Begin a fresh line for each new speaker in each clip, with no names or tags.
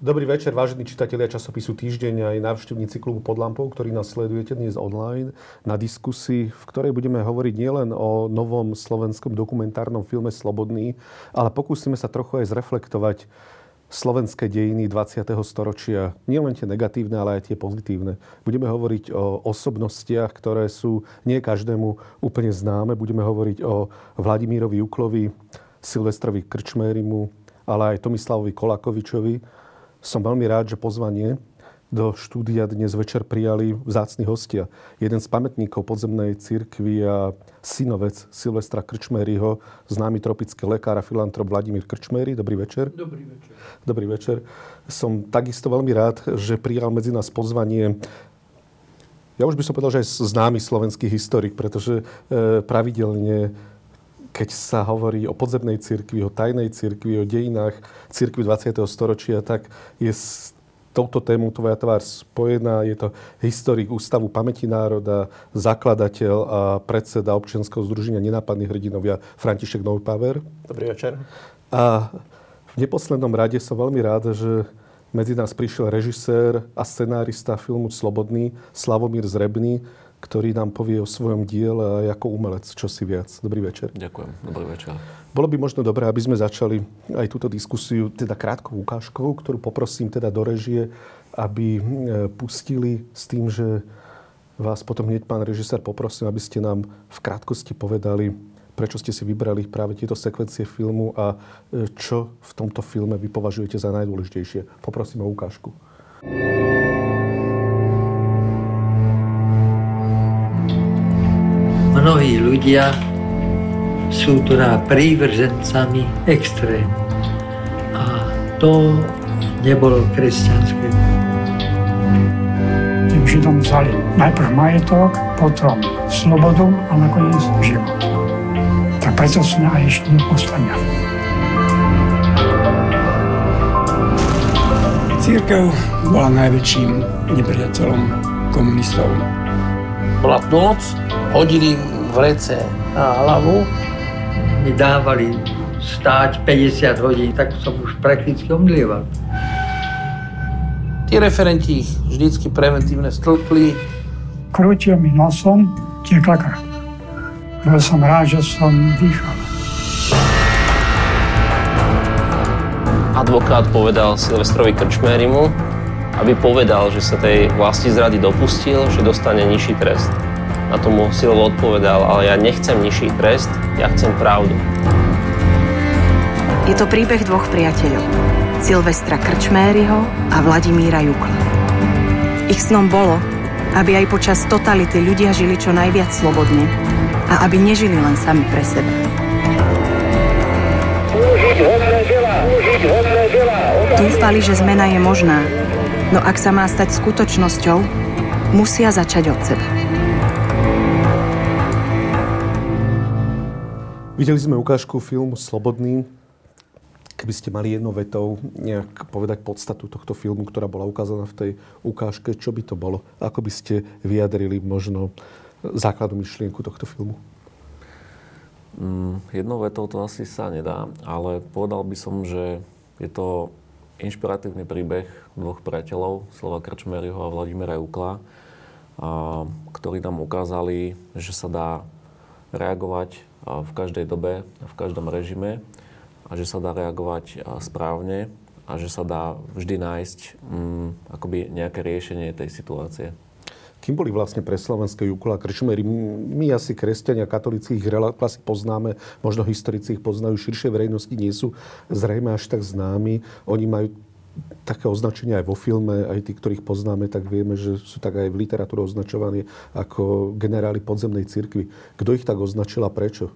Dobrý večer, vážení čitatelia časopisu Týždeň aj návštevníci klubu pod lampou, ktorí nás sledujete dnes online na diskusii, v ktorej budeme hovoriť nielen o novom slovenskom dokumentárnom filme Slobodný, ale pokúsime sa trochu aj zreflektovať slovenské dejiny 20. storočia. Nielen tie negatívne, ale aj tie pozitívne. Budeme hovoriť o osobnostiach, ktoré sú nie každému úplne známe. Budeme hovoriť o Vladimírovi Juklovi, Silvestrovi Krčmérimu, ale aj Tomislavovi Kolakovičovi, som veľmi rád, že pozvanie do štúdia dnes večer prijali vzácni hostia. Jeden z pamätníkov podzemnej cirkvi a synovec Silvestra Krčmeryho, známy tropický lekár a filantrop Vladimír Krčmery. Dobrý večer.
Dobrý večer.
Dobrý večer. Som takisto veľmi rád, že prijal medzi nás pozvanie ja už by som povedal, že aj známy slovenský historik, pretože e, pravidelne keď sa hovorí o podzemnej cirkvi, o tajnej cirkvi, o dejinách cirkvi 20. storočia, tak je s touto tému tvoja tvár spojená. Je to historik Ústavu pamäti národa, zakladateľ a predseda občianského združenia Nenápadných hrdinovia František Neupáver.
Dobrý večer.
A v neposlednom rade som veľmi rád, že medzi nás prišiel režisér a scenárista filmu Slobodný Slavomír Zrebný, ktorý nám povie o svojom diele a ako umelec čo si viac. Dobrý večer.
Ďakujem. Dobrý večer.
Bolo by možno dobré, aby sme začali aj túto diskusiu teda krátkou ukážkou, ktorú poprosím teda do režie, aby e, pustili s tým, že vás potom hneď pán režisér poprosím, aby ste nám v krátkosti povedali, prečo ste si vybrali práve tieto sekvencie filmu a e, čo v tomto filme vy považujete za najdôležitejšie. Poprosím o ukážku.
Mnohí ľudia sú teda prívržencami extrém. A to nebolo kresťanské.
Tým Židom vzali najprv majetok, potom slobodu a nakoniec život. Tak preto sme aj išli do postania.
Církev bola najväčším nepriateľom komunistov.
Bola noc, hodili vrece na hlavu.
Mi dávali stáť 50 hodín, tak som už prakticky omdlieval.
Tí referenti ich vždycky preventívne stĺpli.
Krútil mi nosom, tiekla krv. Bol som rád, že som dýchal.
Advokát povedal Silvestrovi Krčmérimu, aby povedal, že sa tej vlasti zrady dopustil, že dostane nižší trest. Na tomu Silvo odpovedal, ale ja nechcem nižší trest, ja chcem pravdu.
Je to príbeh dvoch priateľov. Silvestra Krčméryho a Vladimíra Jukla. Ich snom bolo, aby aj počas totality ľudia žili čo najviac slobodne a aby nežili len sami pre seba. Dúfali, že zmena je možná, no ak sa má stať skutočnosťou, musia začať od seba.
Videli sme ukážku filmu Slobodný. Keby ste mali jednou vetou nejak povedať podstatu tohto filmu, ktorá bola ukázaná v tej ukážke, čo by to bolo? Ako by ste vyjadrili možno základnú myšlienku tohto filmu?
Mm, jednou vetou to asi sa nedá, ale povedal by som, že je to inšpiratívny príbeh dvoch priateľov, Slova Krčmeryho a Vladimíra Jukla, ktorí nám ukázali, že sa dá reagovať v každej dobe, v každom režime a že sa dá reagovať správne a že sa dá vždy nájsť um, akoby nejaké riešenie tej situácie.
Kým boli vlastne pre slovenské Jukula Krčmery? My asi kresťania, katolíci ich asi poznáme, možno historici ich poznajú, širšie verejnosti nie sú zrejme až tak známi. Oni majú také označenia aj vo filme, aj tí, ktorých poznáme, tak vieme, že sú tak aj v literatúre označovaní ako generáli podzemnej cirkvi. Kto ich tak označil a prečo?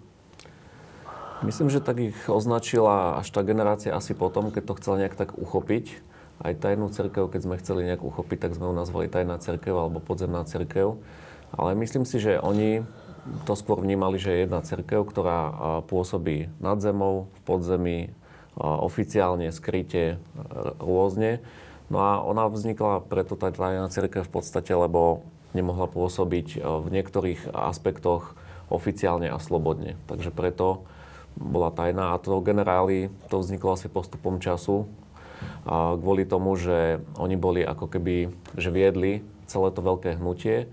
Myslím, že tak ich označila až tá generácia asi potom, keď to chcela nejak tak uchopiť. Aj tajnú cerkev, keď sme chceli nejak uchopiť, tak sme ju nazvali tajná cerkev alebo podzemná cerkev. Ale myslím si, že oni to skôr vnímali, že je jedna cerkev, ktorá pôsobí nad zemou, v podzemí, oficiálne, skryte, rôzne. No a ona vznikla preto tá tajná církev v podstate, lebo nemohla pôsobiť v niektorých aspektoch oficiálne a slobodne. Takže preto bola tajná a to generáli, to vzniklo asi postupom času. a kvôli tomu, že oni boli ako keby, že viedli celé to veľké hnutie,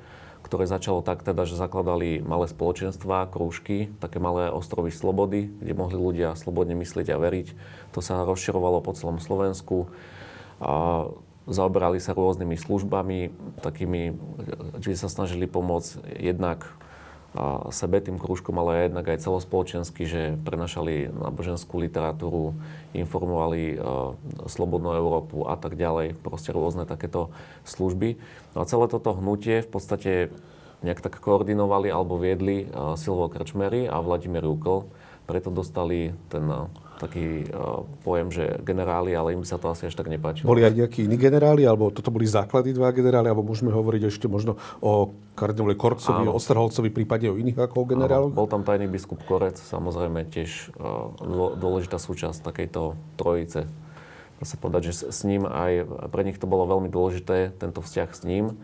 ktoré začalo tak teda, že zakladali malé spoločenstvá, krúžky, také malé ostrovy slobody, kde mohli ľudia slobodne myslieť a veriť. To sa rozširovalo po celom Slovensku. A zaoberali sa rôznymi službami, takými, že sa snažili pomôcť jednak sebe, tým krúžkom, ale jednak aj celospoločensky, že prenašali náboženskú literatúru, informovali uh, Slobodnú Európu a tak ďalej, proste rôzne takéto služby. No a celé toto hnutie v podstate nejak tak koordinovali alebo viedli uh, Silvo Krčmery a Vladimír Jukl, preto dostali ten taký uh, pojem, že generáli, ale im sa to asi až tak nepáčilo.
Boli aj nejakí iní generáli, alebo toto boli základy dva generáli, alebo môžeme hovoriť ešte možno o kardinálovi Korcovi, o Osterholcovi, prípade o iných ako o generáloch?
Bol tam tajný biskup Korec, samozrejme tiež uh, dôležitá súčasť takejto trojice. Dá sa povedať, že s ním aj pre nich to bolo veľmi dôležité, tento vzťah s ním,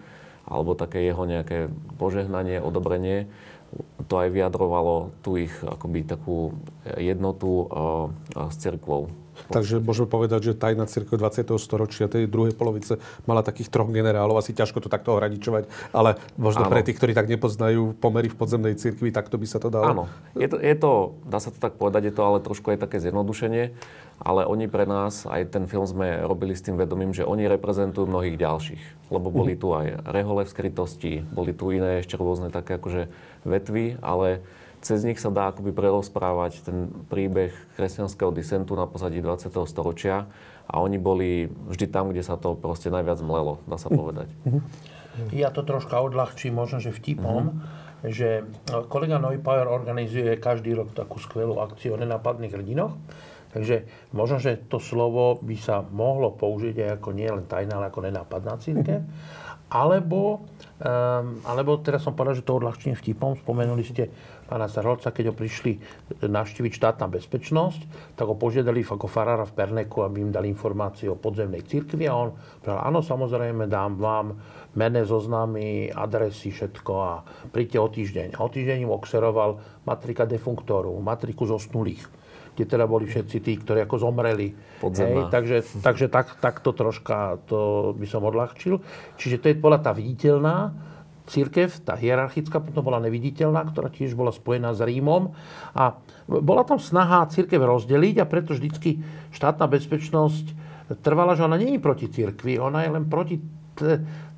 alebo také jeho nejaké požehnanie, odobrenie to aj vyjadrovalo tu ich akoby takú jednotu uh, s cirkvou.
Takže môžeme povedať, že tajná cirkev 20. storočia, tej druhej polovice, mala takých troch generálov. Asi ťažko to takto ohraničovať, ale možno Áno. pre tých, ktorí tak nepoznajú pomery v podzemnej cirkvi, takto by sa to dalo.
Áno. Je to, je to, dá sa to tak povedať, je to ale trošku aj také zjednodušenie ale oni pre nás, aj ten film sme robili s tým vedomím, že oni reprezentujú mnohých ďalších. Lebo boli mhm. tu aj rehole v skrytosti, boli tu iné ešte rôzne také akože vetvy, ale cez nich sa dá akoby prerozprávať ten príbeh kresťanského disentu na pozadí 20. storočia a oni boli vždy tam, kde sa to proste najviac mlelo, dá sa povedať.
Ja to troška odľahčím, možno, že vtipom, mm-hmm. že kolega Neupauer organizuje každý rok takú skvelú akciu o nenápadných hrdinoch Takže možno, že to slovo by sa mohlo použiť aj ako nie len tajná, ale ako nenápadná církev. Alebo, um, alebo teraz som povedal, že to odľahčím vtipom. Spomenuli ste pána Sarholca, keď ho prišli navštíviť štátna bezpečnosť, tak ho požiadali ako farára v Perneku, aby im dali informácie o podzemnej cirkvi a on povedal, áno, samozrejme, dám vám mené zoznámy, adresy, všetko a príďte o týždeň. A o týždeň im oxeroval matrika defunktorov, matriku zosnulých kde teda boli všetci tí, ktorí ako zomreli. Hej, takže takže tak, takto troška to by som odľahčil. Čiže to je bola tá viditeľná církev, tá hierarchická, potom bola neviditeľná, ktorá tiež bola spojená s Rímom. A bola tam snaha církev rozdeliť a preto vždycky štátna bezpečnosť trvala, že ona nie je proti církvi, ona je len proti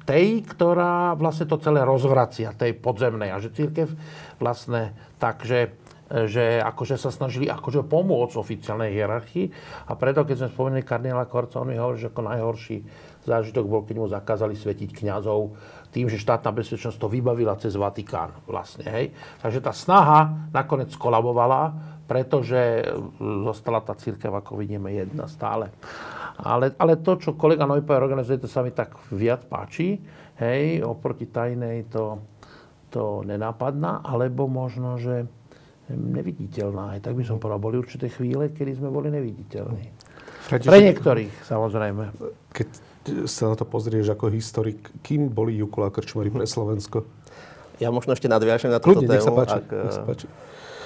tej, ktorá vlastne to celé rozvracia, tej podzemnej. A že církev vlastne takže že akože sa snažili akože pomôcť oficiálnej hierarchii a preto, keď sme spomenuli kardinála Korca, on mi hovorí, že ako najhorší zážitok bol, keď mu zakázali svetiť kňazov tým, že štátna bezpečnosť to vybavila cez Vatikán vlastne, hej. Takže tá snaha nakoniec kolabovala, pretože zostala tá církev, ako vidíme, jedna stále. Ale, ale to, čo kolega Neupauer organizuje, to sa mi tak viac páči, hej, oproti tajnej to, to nenápadná, alebo možno, že neviditeľná. Aj tak by som povedal, boli určité chvíle, kedy sme boli neviditeľní. Pre niektorých, samozrejme.
Keď sa na to pozrieš ako historik, kým boli Jukula a Krčmari pre Slovensko?
Ja možno ešte nadviažem na túto
tému. Nech sa páči, ak, nech sa páči.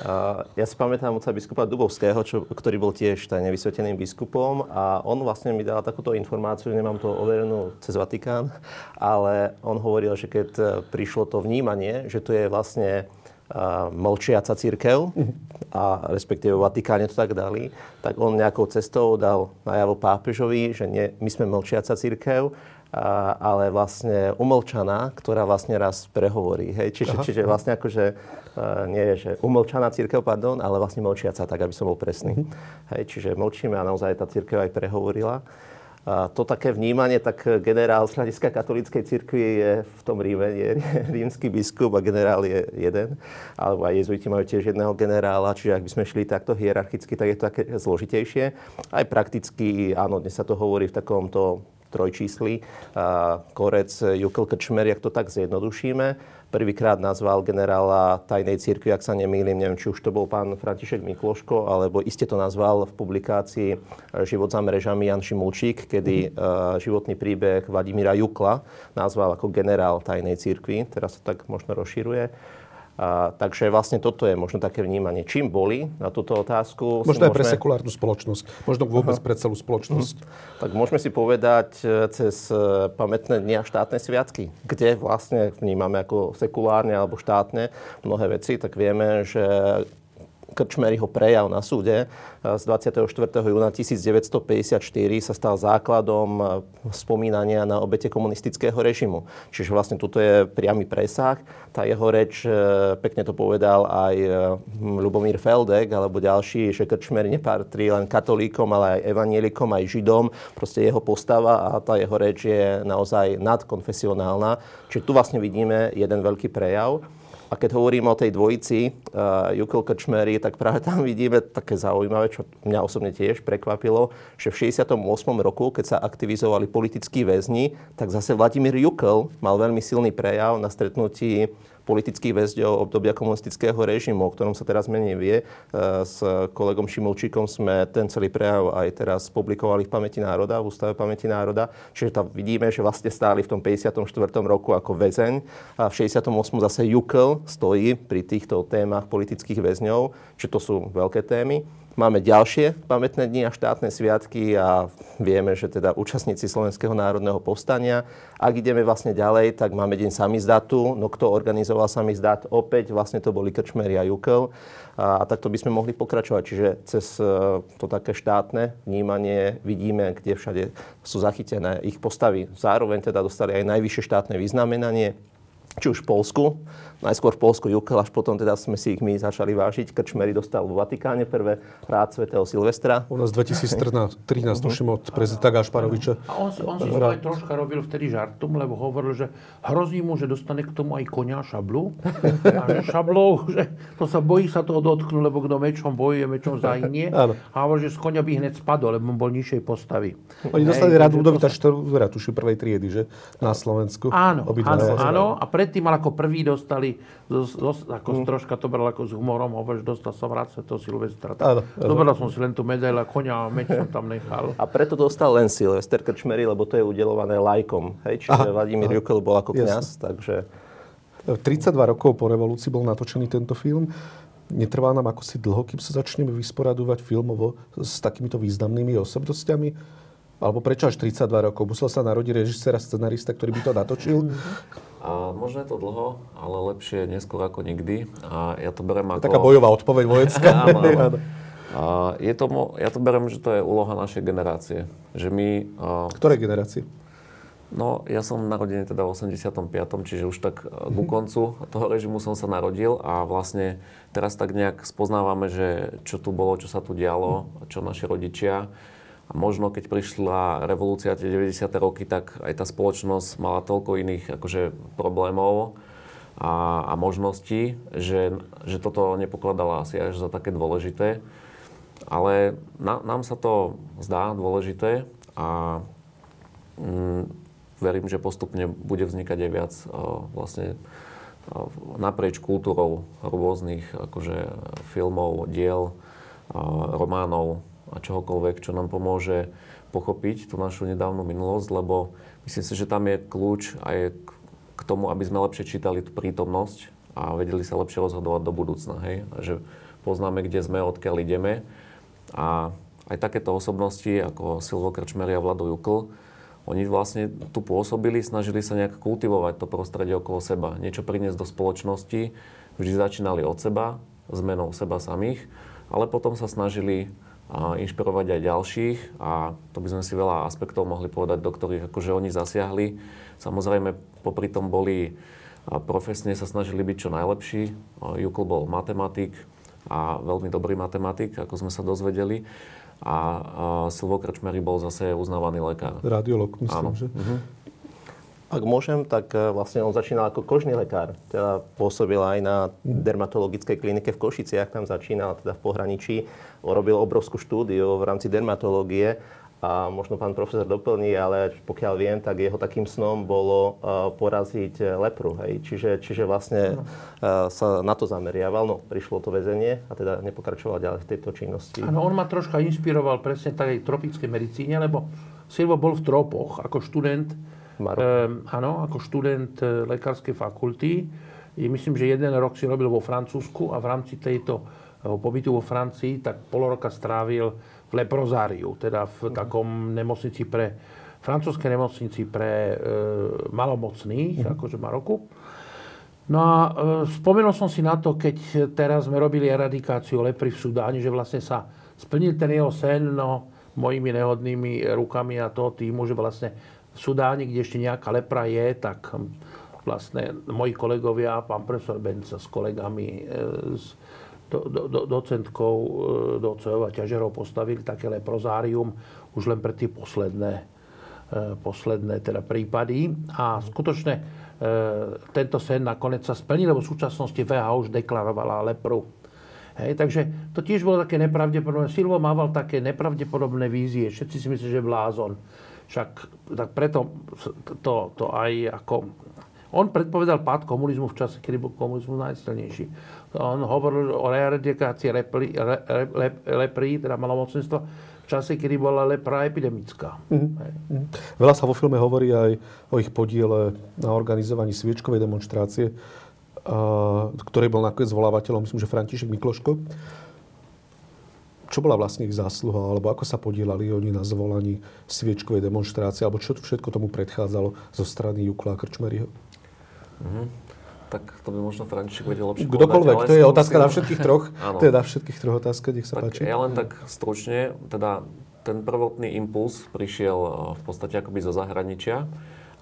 Uh, ja si pamätám otca biskupa Dubovského, čo, ktorý bol tiež tajne vysveteným biskupom a on vlastne mi dal takúto informáciu, nemám to overenú cez Vatikán, ale on hovoril, že keď prišlo to vnímanie, že to je vlastne mlčiaca církev, a respektíve v Vatikáne to tak dali, tak on nejakou cestou dal najavo pápežovi, že nie, my sme mlčiaca církev, a, ale vlastne umlčaná, ktorá vlastne raz prehovorí. Hej? Čiže, čiže vlastne akože uh, nie je, že umlčaná církev, pardon, ale vlastne mlčiaca, tak aby som bol presný. Uh-huh. Hej? Čiže mlčíme a naozaj tá církev aj prehovorila. To také vnímanie, tak generál z hľadiska katolíckej cirkvi je v tom Ríme, je rímsky biskup a generál je jeden. Alebo aj jezuiti majú tiež jedného generála, čiže ak by sme šli takto hierarchicky, tak je to také zložitejšie. Aj prakticky, áno, dnes sa to hovorí v takomto trojčísli. Korec, Jukel, Krčmer, jak to tak zjednodušíme prvýkrát nazval generála tajnej cirkvi, ak sa nemýlim, neviem, či už to bol pán František Mikloško, alebo iste to nazval v publikácii Život za mrežami Jan Šimulčík, kedy uh, životný príbeh Vladimíra Jukla nazval ako generál tajnej cirkvi. Teraz sa tak možno rozširuje. A, takže vlastne toto je možno také vnímanie. Čím boli na túto otázku?
Možno aj pre sekulárnu spoločnosť. Možno vôbec pre celú spoločnosť.
Mhm. Tak môžeme si povedať e, cez e, pamätné dni a štátne sviatky, kde vlastne vnímame ako sekulárne alebo štátne mnohé veci, tak vieme, že Krčmeryho prejav na súde z 24. júna 1954 sa stal základom spomínania na obete komunistického režimu. Čiže vlastne tuto je priamy presah. Tá jeho reč, e, pekne to povedal aj e, Lubomír Feldek alebo ďalší, že Krčmery nepatrí len katolíkom, ale aj evanielikom, aj židom. Proste jeho postava a tá jeho reč je naozaj nadkonfesionálna. Čiže tu vlastne vidíme jeden veľký prejav. A keď hovoríme o tej dvojici uh, Jukol Krčmery, tak práve tam vidíme také zaujímavé, čo mňa osobne tiež prekvapilo, že v 68. roku, keď sa aktivizovali politickí väzni, tak zase Vladimír Jukol mal veľmi silný prejav na stretnutí politických väzňov obdobia komunistického režimu, o ktorom sa teraz menej vie. E, s kolegom Šimulčíkom sme ten celý prejav aj teraz publikovali v Pamäti národa, v Ústave Pamäti národa. Čiže tam vidíme, že vlastne stáli v tom 54. roku ako väzeň a v 68. zase Jukel stojí pri týchto témach politických väzňov, čiže to sú veľké témy. Máme ďalšie pamätné dni a štátne sviatky a vieme, že teda účastníci Slovenského národného povstania. Ak ideme vlastne ďalej, tak máme deň samizdatu. No kto organizoval samizdat? Opäť vlastne to boli Krčmery a Jukel. A, a takto by sme mohli pokračovať. Čiže cez e, to také štátne vnímanie vidíme, kde všade sú zachytené ich postavy. Zároveň teda dostali aj najvyššie štátne vyznamenanie, či už v Polsku, najskôr v Polsku Jukel, až potom teda sme si ich my začali vážiť. Krčmery dostal vo Vatikáne prvé rád svätého Silvestra.
U nás 2013, tuším, od prezidenta Gašparoviča.
A on, on si to aj troška robil vtedy žartom, lebo hovoril, že hrozí mu, že dostane k tomu aj konia šablu. A že šablou, že to sa bojí sa toho dotknúť, lebo kto mečom bojuje, mečom zahynie. A hovoril, že z konia by hneď spadol, lebo bol nižšej postavy.
Oni dostali rád Ludovita Štúra, tuším, prvej triedy, že? Na Slovensku.
Áno, áno, áno. A predtým ako prvý dostali zos, zos, ako mm. troška to bral ako s humorom, hovoríš, dostal som rád toho Silvestra. Áno, Zobral som si len tú medailu a konia a meč som tam nechal.
A preto dostal len Silvester Krčmery, lebo to je udelované lajkom. Hej? Čiže aha, Vladimír aha. Jukel bol ako kňaz, takže...
32 rokov po revolúcii bol natočený tento film. Netrvá nám ako si dlho, kým sa začneme vysporadovať filmovo s takýmito významnými osobnostiami? Alebo prečo až 32 rokov? Musel sa narodiť režisér a scenarista, ktorý by to natočil?
A možno je to dlho, ale lepšie neskôr ako nikdy. A ja to berem ako...
Taká bojová odpoveď vojenská. áno, áno.
A je to, ja to berem, že to je úloha našej generácie. Že my...
Ktorej generácie?
No, ja som narodený teda v 85., čiže už tak mm-hmm. ku koncu toho režimu som sa narodil a vlastne teraz tak nejak spoznávame, že čo tu bolo, čo sa tu dialo, čo naši rodičia a možno keď prišla revolúcia tie 90. roky, tak aj tá spoločnosť mala toľko iných akože, problémov a, a možností, že, že toto nepokladala asi až za také dôležité. Ale na, nám sa to zdá dôležité a mm, verím, že postupne bude vznikať aj viac o, vlastne o, naprieč kultúrou rôznych akože, filmov, diel, o, románov, a čohokoľvek, čo nám pomôže pochopiť tú našu nedávnu minulosť, lebo myslím si, že tam je kľúč aj k tomu, aby sme lepšie čítali tú prítomnosť a vedeli sa lepšie rozhodovať do budúcna. Hej? A že poznáme, kde sme, odkiaľ ideme. A aj takéto osobnosti, ako Silvo Krčmeria a Vlado Jukl, oni vlastne tu pôsobili, snažili sa nejak kultivovať to prostredie okolo seba, niečo priniesť do spoločnosti. Vždy začínali od seba, zmenou seba samých, ale potom sa snažili a inšpirovať aj ďalších a to by sme si veľa aspektov mohli povedať, do ktorých akože oni zasiahli. Samozrejme, popri tom boli profesne sa snažili byť čo najlepší. Jukl bol matematik a veľmi dobrý matematik, ako sme sa dozvedeli. A, Silvo Krčmery bol zase uznávaný lekár.
Radiolog, myslím, Áno. že?
Uh-huh.
Ak môžem, tak e, vlastne on začínal ako kožný lekár. Teda pôsobil aj na dermatologickej klinike v Košiciach, tam začínal teda v pohraničí. Robil obrovskú štúdiu v rámci dermatológie a možno pán profesor doplní, ale pokiaľ viem, tak jeho takým snom bolo uh, poraziť lepru. Hej. Čiže, čiže vlastne sa na to zameriaval. No, prišlo to väzenie a teda nepokračoval ďalej v tejto činnosti.
Áno, on ma troška inšpiroval presne tak aj tropickej medicíne, lebo Silvo bol v tropoch ako študent Ehm, áno, ako študent e, lekárskej fakulty. myslím, že jeden rok si robil vo Francúzsku a v rámci tejto pobytu vo Francii, tak pol roka strávil v Leprozáriu, teda v takom nemocnici pre, francúzskej nemocnici pre e, malomocných, uh-huh. akože Maroku. No a e, spomenul som si na to, keď teraz sme robili eradikáciu lepry v Sudáne, že vlastne sa splnil ten jeho sen, no mojimi nehodnými rukami a toho týmu, že vlastne v Sudáne, kde ešte nejaká lepra je, tak vlastne moji kolegovia, pán profesor Benca s kolegami, e, s do, do, do, docentkou e, docejov a ťažerov postavili také leprozárium už len pre tie posledné, e, posledné teda prípady. A skutočne tento sen nakoniec sa splnil, lebo v súčasnosti VH už deklarovala lepru. Hej, takže to tiež bolo také nepravdepodobné. Silvo mával také nepravdepodobné vízie. Všetci si myslí, že blázon. Však tak preto to, to aj ako on predpovedal pád komunizmu v čase, kedy bol komunizmus najsilnejší. On hovoril o eradikácii lepri, le, lepri, teda malomocenstva, v čase, kedy bola lepra epidemická.
Mm-hmm. Veľa sa vo filme hovorí aj o ich podiele na organizovaní sviečkovej demonstrácie, ktorej bol nakoniec zvolávateľom, myslím, že František Mikloško. Čo bola vlastne ich zásluha, alebo ako sa podielali oni na zvolaní sviečkovej demonstrácie, alebo čo všetko tomu predchádzalo zo strany Jukla a Krčmeryho?
Mm-hmm. Tak to by možno František vedel lepšie
Kdokoľvek, to je otázka na všetkých troch. to je na všetkých troch otázka, nech sa
tak
páči.
Ja len tak stručne, teda ten prvotný impuls prišiel e, v podstate akoby zo zahraničia,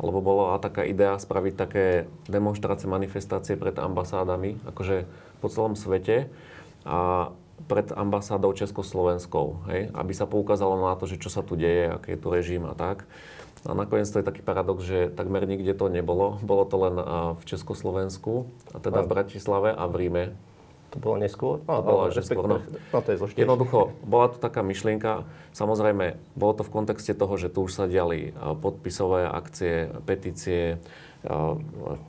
lebo bola taká idea spraviť také demonstrácie, manifestácie pred ambasádami, akože po celom svete a pred ambasádou Československou, hej, aby sa poukázalo na to, že čo sa tu deje, aký je tu režim a tak. A nakoniec to je taký paradox, že takmer nikde to nebolo. Bolo to len v Československu, a teda v Bratislave a v Ríme.
To bolo neskôr?
No, to bolo až neskôr. No.
no to je zložitejšie.
Jednoducho, bola to taká myšlienka. Samozrejme, bolo to v kontexte toho, že tu už sa diali podpisové akcie, petície,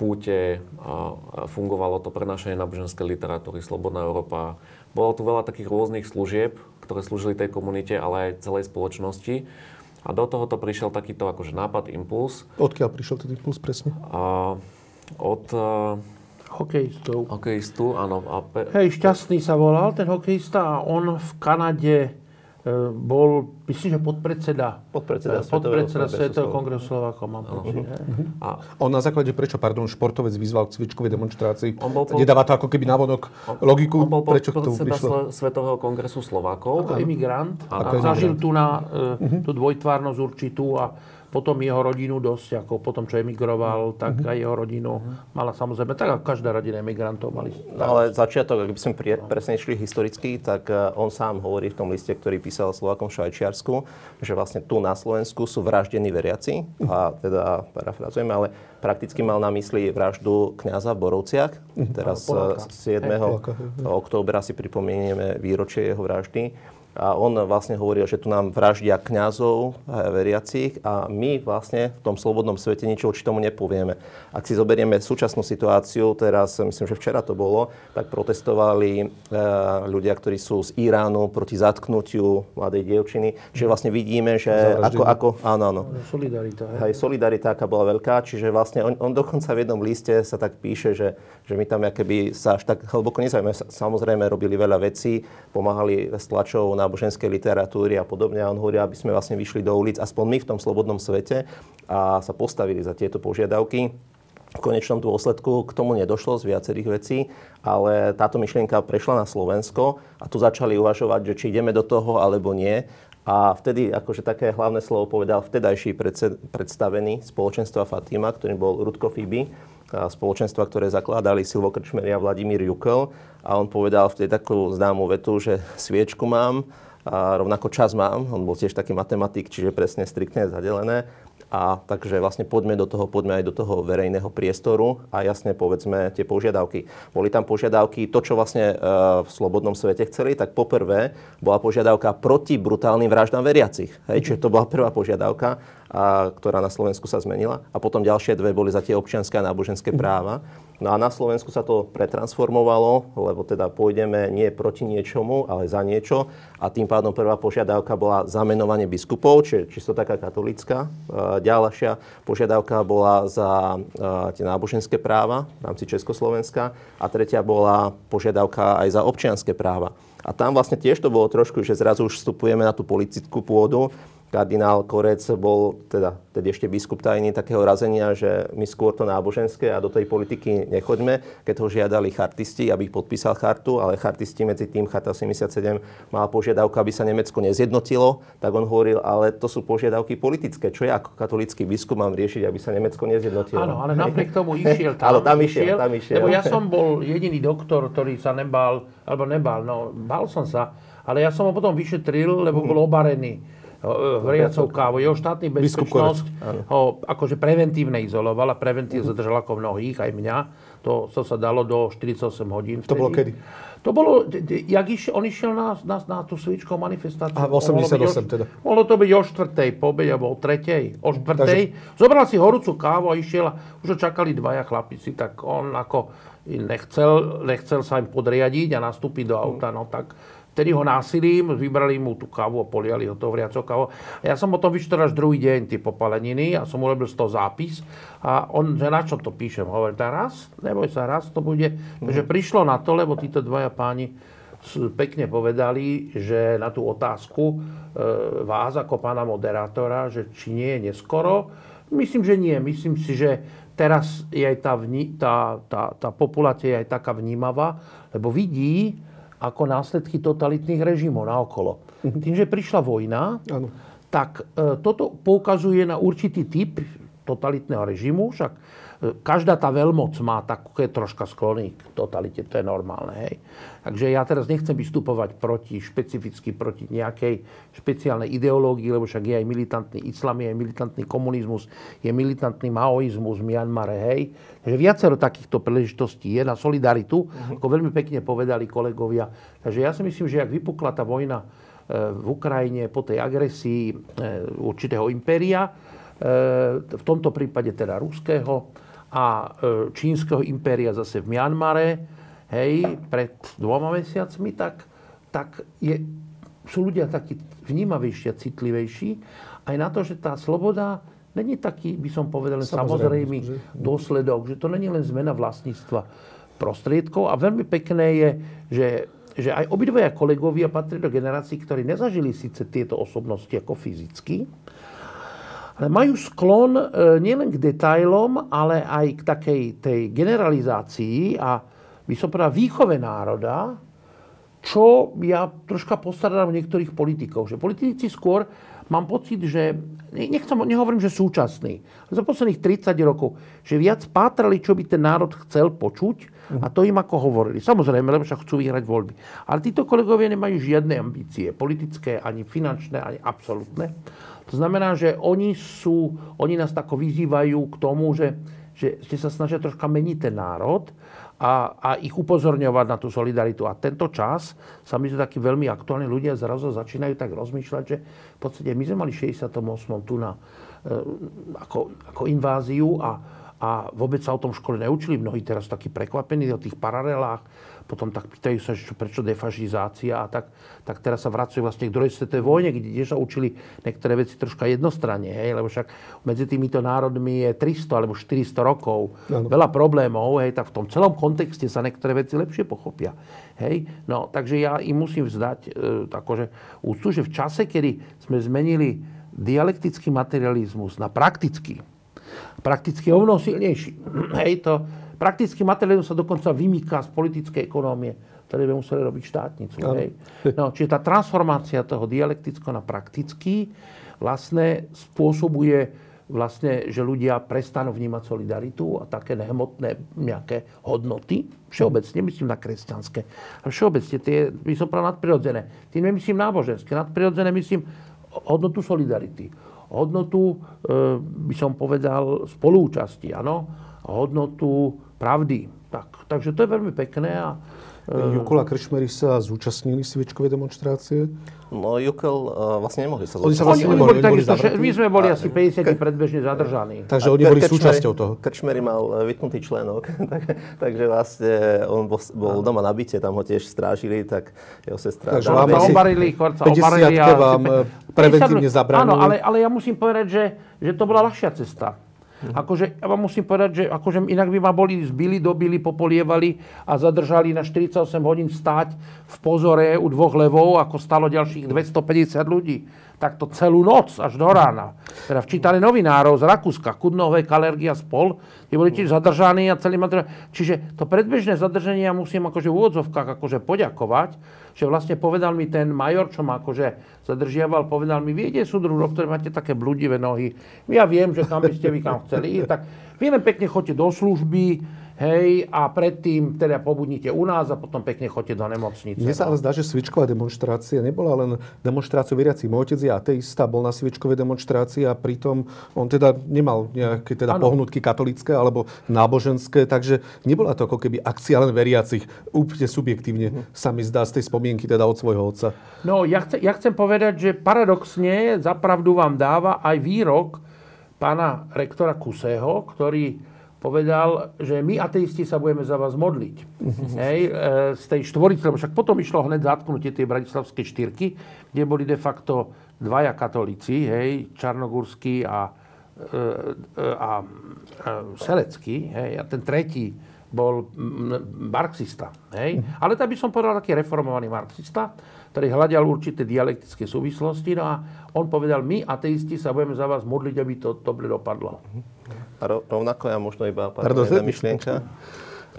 púte, fungovalo to prenašanie náboženskej literatúry, Slobodná Európa. Bolo tu veľa takých rôznych služieb, ktoré slúžili tej komunite, ale aj celej spoločnosti. A do toho to prišiel takýto akože nápad, impuls.
Odkiaľ prišiel ten impuls presne? A,
od... Uh,
hokejistov.
Hokejistu, áno. A
pe... Hej, Šťastný sa volal ten hokejista a on v Kanade E, bol, myslím, že podpredseda,
podpredseda,
e, podpredseda Svetového kongresu Slovákov, mám pocit. Uh-huh.
A on na základe prečo, pardon, športovec vyzval k cvičkovej demonstrácii? On bol po... Nedáva to ako keby návonok logiku,
on bol
prečo
k tomu prišlo? Svetového kongresu Slovákov.
Ako emigrant. A zažil tu na uh-huh. tú dvojtvárnosť určitú a potom jeho rodinu dosť, ako potom, čo emigroval, tak mm-hmm. aj jeho rodinu mm-hmm. mala samozrejme, tak ako každá rodina emigrantov mali.
Ale začiatok, ak by sme prie, presne išli historicky, tak uh, on sám hovorí v tom liste, ktorý písal Slovakom v Švajčiarsku, že vlastne tu na Slovensku sú vraždení veriaci, a teda parafrazujeme, ale prakticky mal na mysli vraždu kňaza v Borovciach. Mm-hmm. Teraz uh, 7. októbra si pripomenieme výročie jeho vraždy. A on vlastne hovoril, že tu nám vraždia kňazov veriacich a my vlastne v tom slobodnom svete nič voči tomu nepovieme. Ak si zoberieme súčasnú situáciu, teraz myslím, že včera to bolo, tak protestovali e, ľudia, ktorí sú z Iránu proti zatknutiu mladej dievčiny. Čiže vlastne vidíme, že ako, ako... Áno, áno.
Solidarita.
Hej, solidarita, aká bola veľká. Čiže vlastne on, on dokonca v jednom liste sa tak píše, že, že my tam keby sa až tak hlboko nezaujímame. Samozrejme robili veľa vecí, pomáhali s tlačou náboženskej literatúry a podobne. A on hovorí, aby sme vlastne vyšli do ulic, aspoň my v tom slobodnom svete, a sa postavili za tieto požiadavky. V konečnom dôsledku k tomu nedošlo z viacerých vecí, ale táto myšlienka prešla na Slovensko a tu začali uvažovať, že či ideme do toho alebo nie. A vtedy akože také hlavné slovo povedal vtedajší predstavený spoločenstva Fatima, ktorý bol Rudko Fibi, spoločenstva, ktoré zakladali Silvo Krčmeria a Vladimír Jukel. A on povedal vtedy takú známu vetu, že sviečku mám a rovnako čas mám. On bol tiež taký matematik, čiže presne striktne zadelené. A takže vlastne poďme do toho, poďme aj do toho verejného priestoru a jasne povedzme tie požiadavky. Boli tam požiadavky, to čo vlastne e, v slobodnom svete chceli, tak poprvé bola požiadavka proti brutálnym vraždám veriacich. Hej, čiže to bola prvá požiadavka, a, ktorá na Slovensku sa zmenila. A potom ďalšie dve boli za tie občianské a náboženské práva. No a na Slovensku sa to pretransformovalo, lebo teda pôjdeme nie proti niečomu, ale za niečo. A tým pádom prvá požiadavka bola zamenovanie biskupov, čiže čisto taká katolická. Ďalšia požiadavka bola za tie náboženské práva v rámci Československa. A tretia bola požiadavka aj za občianské práva. A tam vlastne tiež to bolo trošku, že zrazu už vstupujeme na tú politickú pôdu kardinál Korec bol teda tedy ešte biskup tajný takého razenia, že my skôr to náboženské a do tej politiky nechoďme, keď ho žiadali chartisti, aby ich podpísal chartu, ale chartisti medzi tým, charta 77 mala požiadavku, aby sa Nemecko nezjednotilo, tak on hovoril, ale to sú požiadavky politické. Čo ja ako katolický biskup mám riešiť, aby sa Nemecko nezjednotilo?
Áno, ale napriek tomu išiel tam.
Áno, tam išiel, tam išiel.
Lebo ja som bol jediný doktor, ktorý sa nebal, alebo nebal, no bál som sa, ale ja som ho potom vyšetril, lebo bol obarený vriacou kávu. Jeho štátny bezpečnosť ho akože preventívne izolovala, preventívne zadržala ako mnohých, aj mňa. To, to sa dalo do 48 hodín.
Vtedy. To bolo kedy?
To bolo, jak išiel, on išiel na, na, na tú svičkovú manifestáciu.
A 88 mohlo teda.
Mohlo to byť o 4. po obede, alebo o 3. O 4. Takže... Zobral si horúcu kávu a išiel už ho čakali dvaja chlapici, tak on ako nechcel, nechcel sa im podriadiť a nastúpiť do auta, no tak Vtedy ho násilím, vybrali mu tú kávu a poliali ho to vriacou kávu. A ja som o tom vyštudoval až druhý deň, tie popaleniny, a som urobil z toho zápis. A on, že na čo to píšem? Hovorím, tá raz, neboj sa, raz to bude. Mm. Takže prišlo na to, lebo títo dvaja páni pekne povedali, že na tú otázku e, vás ako pána moderátora, že či nie je neskoro, myslím, že nie. Myslím si, že teraz je aj tá, vni, tá, tá, tá populácia je aj taká vnímavá, lebo vidí, ako následky totalitných režimov naokolo. Mm-hmm. Tým, že prišla vojna, ano. tak e, toto poukazuje na určitý typ totalitného režimu, však každá tá veľmoc má také troška sklony k totalite, to je normálne. Hej. Takže ja teraz nechcem vystupovať proti, špecificky proti nejakej špeciálnej ideológii, lebo však je aj militantný islam, je aj militantný komunizmus, je militantný maoizmus v Mianmare, hej. Takže viacero takýchto príležitostí je na solidaritu, uh-huh. ako veľmi pekne povedali kolegovia. Takže ja si myslím, že ak vypukla tá vojna e, v Ukrajine po tej agresii e, určitého impéria, e, v tomto prípade teda ruského, a e, čínskeho impéria zase v Mianmare, hej, pred dvoma mesiacmi, tak, tak je, sú ľudia takí vnímavejší a citlivejší. Aj na to, že tá sloboda není taký, by som povedal, len samozrejmý že... dôsledok, že to není len zmena vlastníctva prostriedkov. A veľmi pekné je, že že aj obidvoja kolegovia patrí do generácií, ktorí nezažili síce tieto osobnosti ako fyzicky, majú sklon e, nielen k detailom, ale aj k takej tej generalizácii a by som povedal výchove národa, čo ja troška postradám niektorých politikov. Že politici skôr mám pocit, že, nechcem, nehovorím, že súčasný, ale za posledných 30 rokov, že viac pátrali, čo by ten národ chcel počuť a to im ako hovorili. Samozrejme, lebo však chcú vyhrať voľby. Ale títo kolegovia nemajú žiadne ambície, politické, ani finančné, ani absolútne. To znamená, že oni, sú, oni nás tako vyzývajú k tomu, že, že, že sa snažia troška meniť ten národ a, a ich upozorňovať na tú solidaritu. A tento čas sa mi takí veľmi aktuálni ľudia zrazu začínajú tak rozmýšľať, že v podstate my sme mali 68. tu na, e, ako, ako inváziu a, a vôbec sa o tom v škole neučili. Mnohí teraz takí prekvapení o tých paralelách potom tak pýtajú sa, že čo, prečo defašizácia a tak, tak teraz sa vracujú vlastne k druhej svetovej vojne, kde sa učili niektoré veci troška jednostranne, hej, lebo však medzi týmito národmi je 300 alebo 400 rokov, ano. veľa problémov, hej, tak v tom celom kontexte sa niektoré veci lepšie pochopia. Hej. No, takže ja im musím vzdať e, akože úctu, že v čase, kedy sme zmenili dialektický materializmus na praktický, prakticky o mnoho silnejší. Hej, to, Praktický materializmus sa dokonca vymýka z politickej ekonómie, ktoré by museli robiť štátnicu. Hej. No, čiže tá transformácia toho dialektického na praktický vlastne spôsobuje vlastne, že ľudia prestanú vnímať solidaritu a také nehmotné nejaké hodnoty, všeobecne, myslím na kresťanské, a všeobecne tie, by som povedal, nadprirodzené. Tým nemyslím náboženské, nadprirodzené myslím hodnotu solidarity. Hodnotu, e, by som povedal, spolúčasti, áno. Hodnotu pravdy. Tak, takže to je veľmi pekné a
Jukol a Krčmery sa zúčastnili sviečkovej demonstrácie?
No Jukel uh, vlastne nemohli sa
Oni sa vlastne
oni
neboli,
boli
oni boli
takisto, my sme boli asi 50 predbežne zadržaní.
Takže oni boli súčasťou toho.
Krčmery mal e, vytknutý členok, tak, takže vlastne on bol, bol doma na byte, tam ho tiež strážili, tak jeho sestra...
Takže vám asi
obarili, skôr sa
50
obarili. a-
vám, e, preventívne
50
zabránili.
Áno, ale, ale ja musím povedať, že, že to bola ľahšia cesta. Akože, ja vám musím povedať, že akože inak by ma boli zbili, dobili, popolievali a zadržali na 48 hodín stáť v pozore u dvoch levov, ako stalo ďalších 250 ľudí. Takto celú noc až do rána. Teda včítali novinárov z Rakúska, Kudnové, Kalergia spol, tí boli tiež zadržaní a celý materiál. Čiže to predbežné zadržanie ja musím akože v úvodzovkách akože poďakovať, že vlastne povedal mi ten major, čo ma akože zadržiaval, povedal mi, viete, súdru, doktor, máte také blúdivé nohy. Ja viem, že kam by ste vy kam chceli ísť, tak vy len pekne chodte do služby, hej, a predtým teda pobudnite u nás a potom pekne chodte do nemocnice.
Mne sa ale zdá, že sviečková demonstrácia nebola len demonstráciou veriacich. Môj otec je ateista, bol na sviečkovej demonstrácii a pritom on teda nemal nejaké teda
Áno.
pohnutky katolické alebo náboženské, takže nebola to ako keby akcia len veriacich. Úplne subjektívne sa mi zdá z tej spomienky teda od svojho otca.
No, ja, chce, ja chcem povedať, že paradoxne zapravdu vám dáva aj výrok pána rektora Kusého, ktorý povedal, že my ateisti sa budeme za vás modliť. Hej, e, z tej štvorice, lebo však potom išlo hneď zatknutie tej bratislavskej štyrky, kde boli de facto dvaja katolíci, hej, Čarnogurský a, e, e, a, a Selecký, hej, a ten tretí bol marxista. Hej? Ale tak by som povedal taký reformovaný marxista, ktorý hľadal určité dialektické súvislosti. No a on povedal, my ateisti sa budeme za vás modliť, aby to dobre dopadlo.
Rovnako ja možno iba
Pardon,
pardon, jedna myšlienka.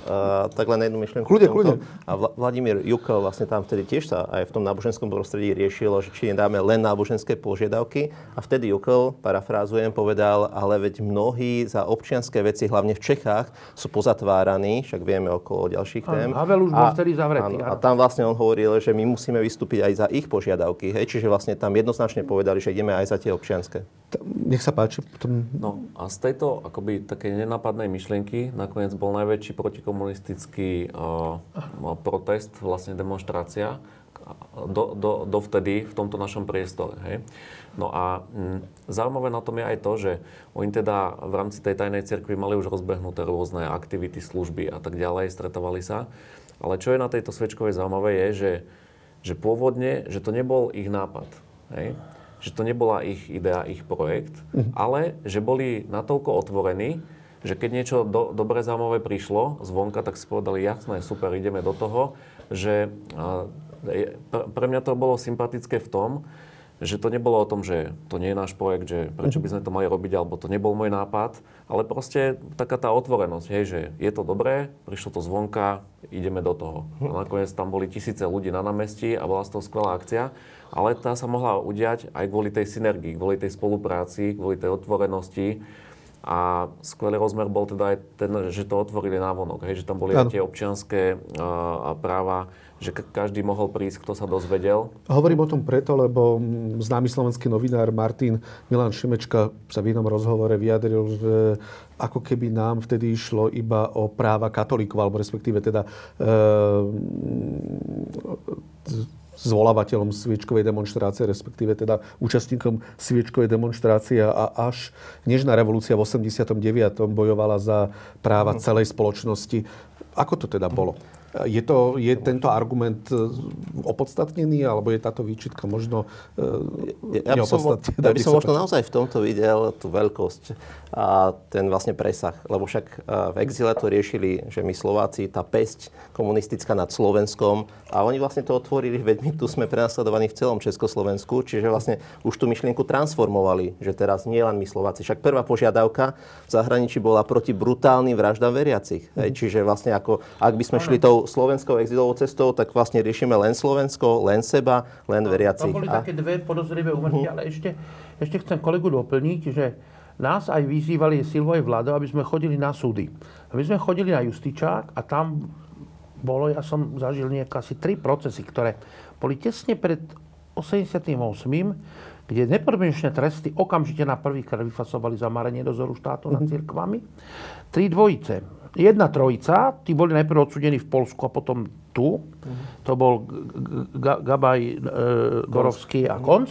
Uh, tak len jednu myšlienku.
Kľudne,
k tomuto.
kľudne.
A Vla- Vladimír Jukel vlastne tam vtedy tiež sa aj v tom náboženskom prostredí riešilo, že či nedáme len náboženské požiadavky. A vtedy Jukel, parafrázujem, povedal, ale veď mnohí za občianské veci, hlavne v Čechách, sú pozatváraní, však vieme okolo ďalších
Áno,
tém.
Havel už bol vtedy zavretý,
áno,
áno.
a tam vlastne on hovoril, že my musíme vystúpiť aj za ich požiadavky. Hej? Čiže vlastne tam jednoznačne povedali, že ideme aj za tie občianské.
Nech sa páči. Potom...
No a z tejto akoby takej nenapadnej myšlienky nakoniec bol najväčší protikomunistický uh, protest, vlastne demonstrácia do, do, dovtedy v tomto našom priestore. Hej? No a mm, zaujímavé na tom je aj to, že oni teda v rámci tej tajnej cirkvi mali už rozbehnuté rôzne aktivity, služby a tak ďalej, stretovali sa. Ale čo je na tejto svečkovej zaujímavé je, že, že pôvodne, že to nebol ich nápad. Hej? že to nebola ich idea, ich projekt, ale že boli natoľko otvorení, že keď niečo do, dobre zaujímavé prišlo zvonka, tak si povedali, jasné, super, ideme do toho, že pre mňa to bolo sympatické v tom, že to nebolo o tom, že to nie je náš projekt, že prečo by sme to mali robiť, alebo to nebol môj nápad, ale proste taká tá otvorenosť, hej, že je to dobré, prišlo to zvonka, ideme do toho. A nakoniec tam boli tisíce ľudí na námestí a bola z toho skvelá akcia, ale tá sa mohla udiať aj kvôli tej synergii, kvôli tej spolupráci, kvôli tej otvorenosti. A skvelý rozmer bol teda aj ten, že to otvorili návonok, hej, že tam boli
Áno.
aj tie občianské uh, práva, že ka- každý mohol prísť, kto sa dozvedel.
Hovorím o tom preto, lebo známy slovenský novinár Martin Milan Šimečka sa v jednom rozhovore vyjadril, že ako keby nám vtedy išlo iba o práva katolíkov, alebo respektíve teda e, zvolávateľom sviečkovej demonstrácie, respektíve teda účastníkom sviečkovej demonstrácie a až Nežná revolúcia v 89. bojovala za práva celej spoločnosti. Ako to teda bolo? Je, to, je tento argument e, opodstatnený, alebo je táto výčitka možno e,
Ja by som, ja by som možno naozaj v tomto videl tú veľkosť a ten vlastne presah. Lebo však eh, v exile to riešili, že my Slováci, tá pesť komunistická nad Slovenskom a oni vlastne to otvorili, veď my tu sme prenasledovaní v celom Československu, čiže vlastne už tú myšlienku transformovali, že teraz nie len my Slováci. Však prvá požiadavka v zahraničí bola proti brutálnym vraždám veriacich. Hej, čiže vlastne ako, ak by sme šli tou slovenskou exilovou cestou, tak vlastne riešime len Slovensko, len seba, len veriacich.
Tam boli
A-
také dve podozrivé úmrtia, ale ešte, ešte chcem kolegu doplniť, že nás aj vyzývali Silvoj vládo, aby sme chodili na súdy. A my sme chodili na justičák a tam bolo, ja som zažil nejaké asi tri procesy, ktoré boli tesne pred 88., kde nepodmienečné tresty okamžite na prvý krát vyfasovali zamarenie dozoru štátu nad cirkvami. Tri dvojice. Jedna trojica, tí boli najprv odsudení v Polsku a potom tu. To bol G- Gabaj, e, Gorovský a Konc.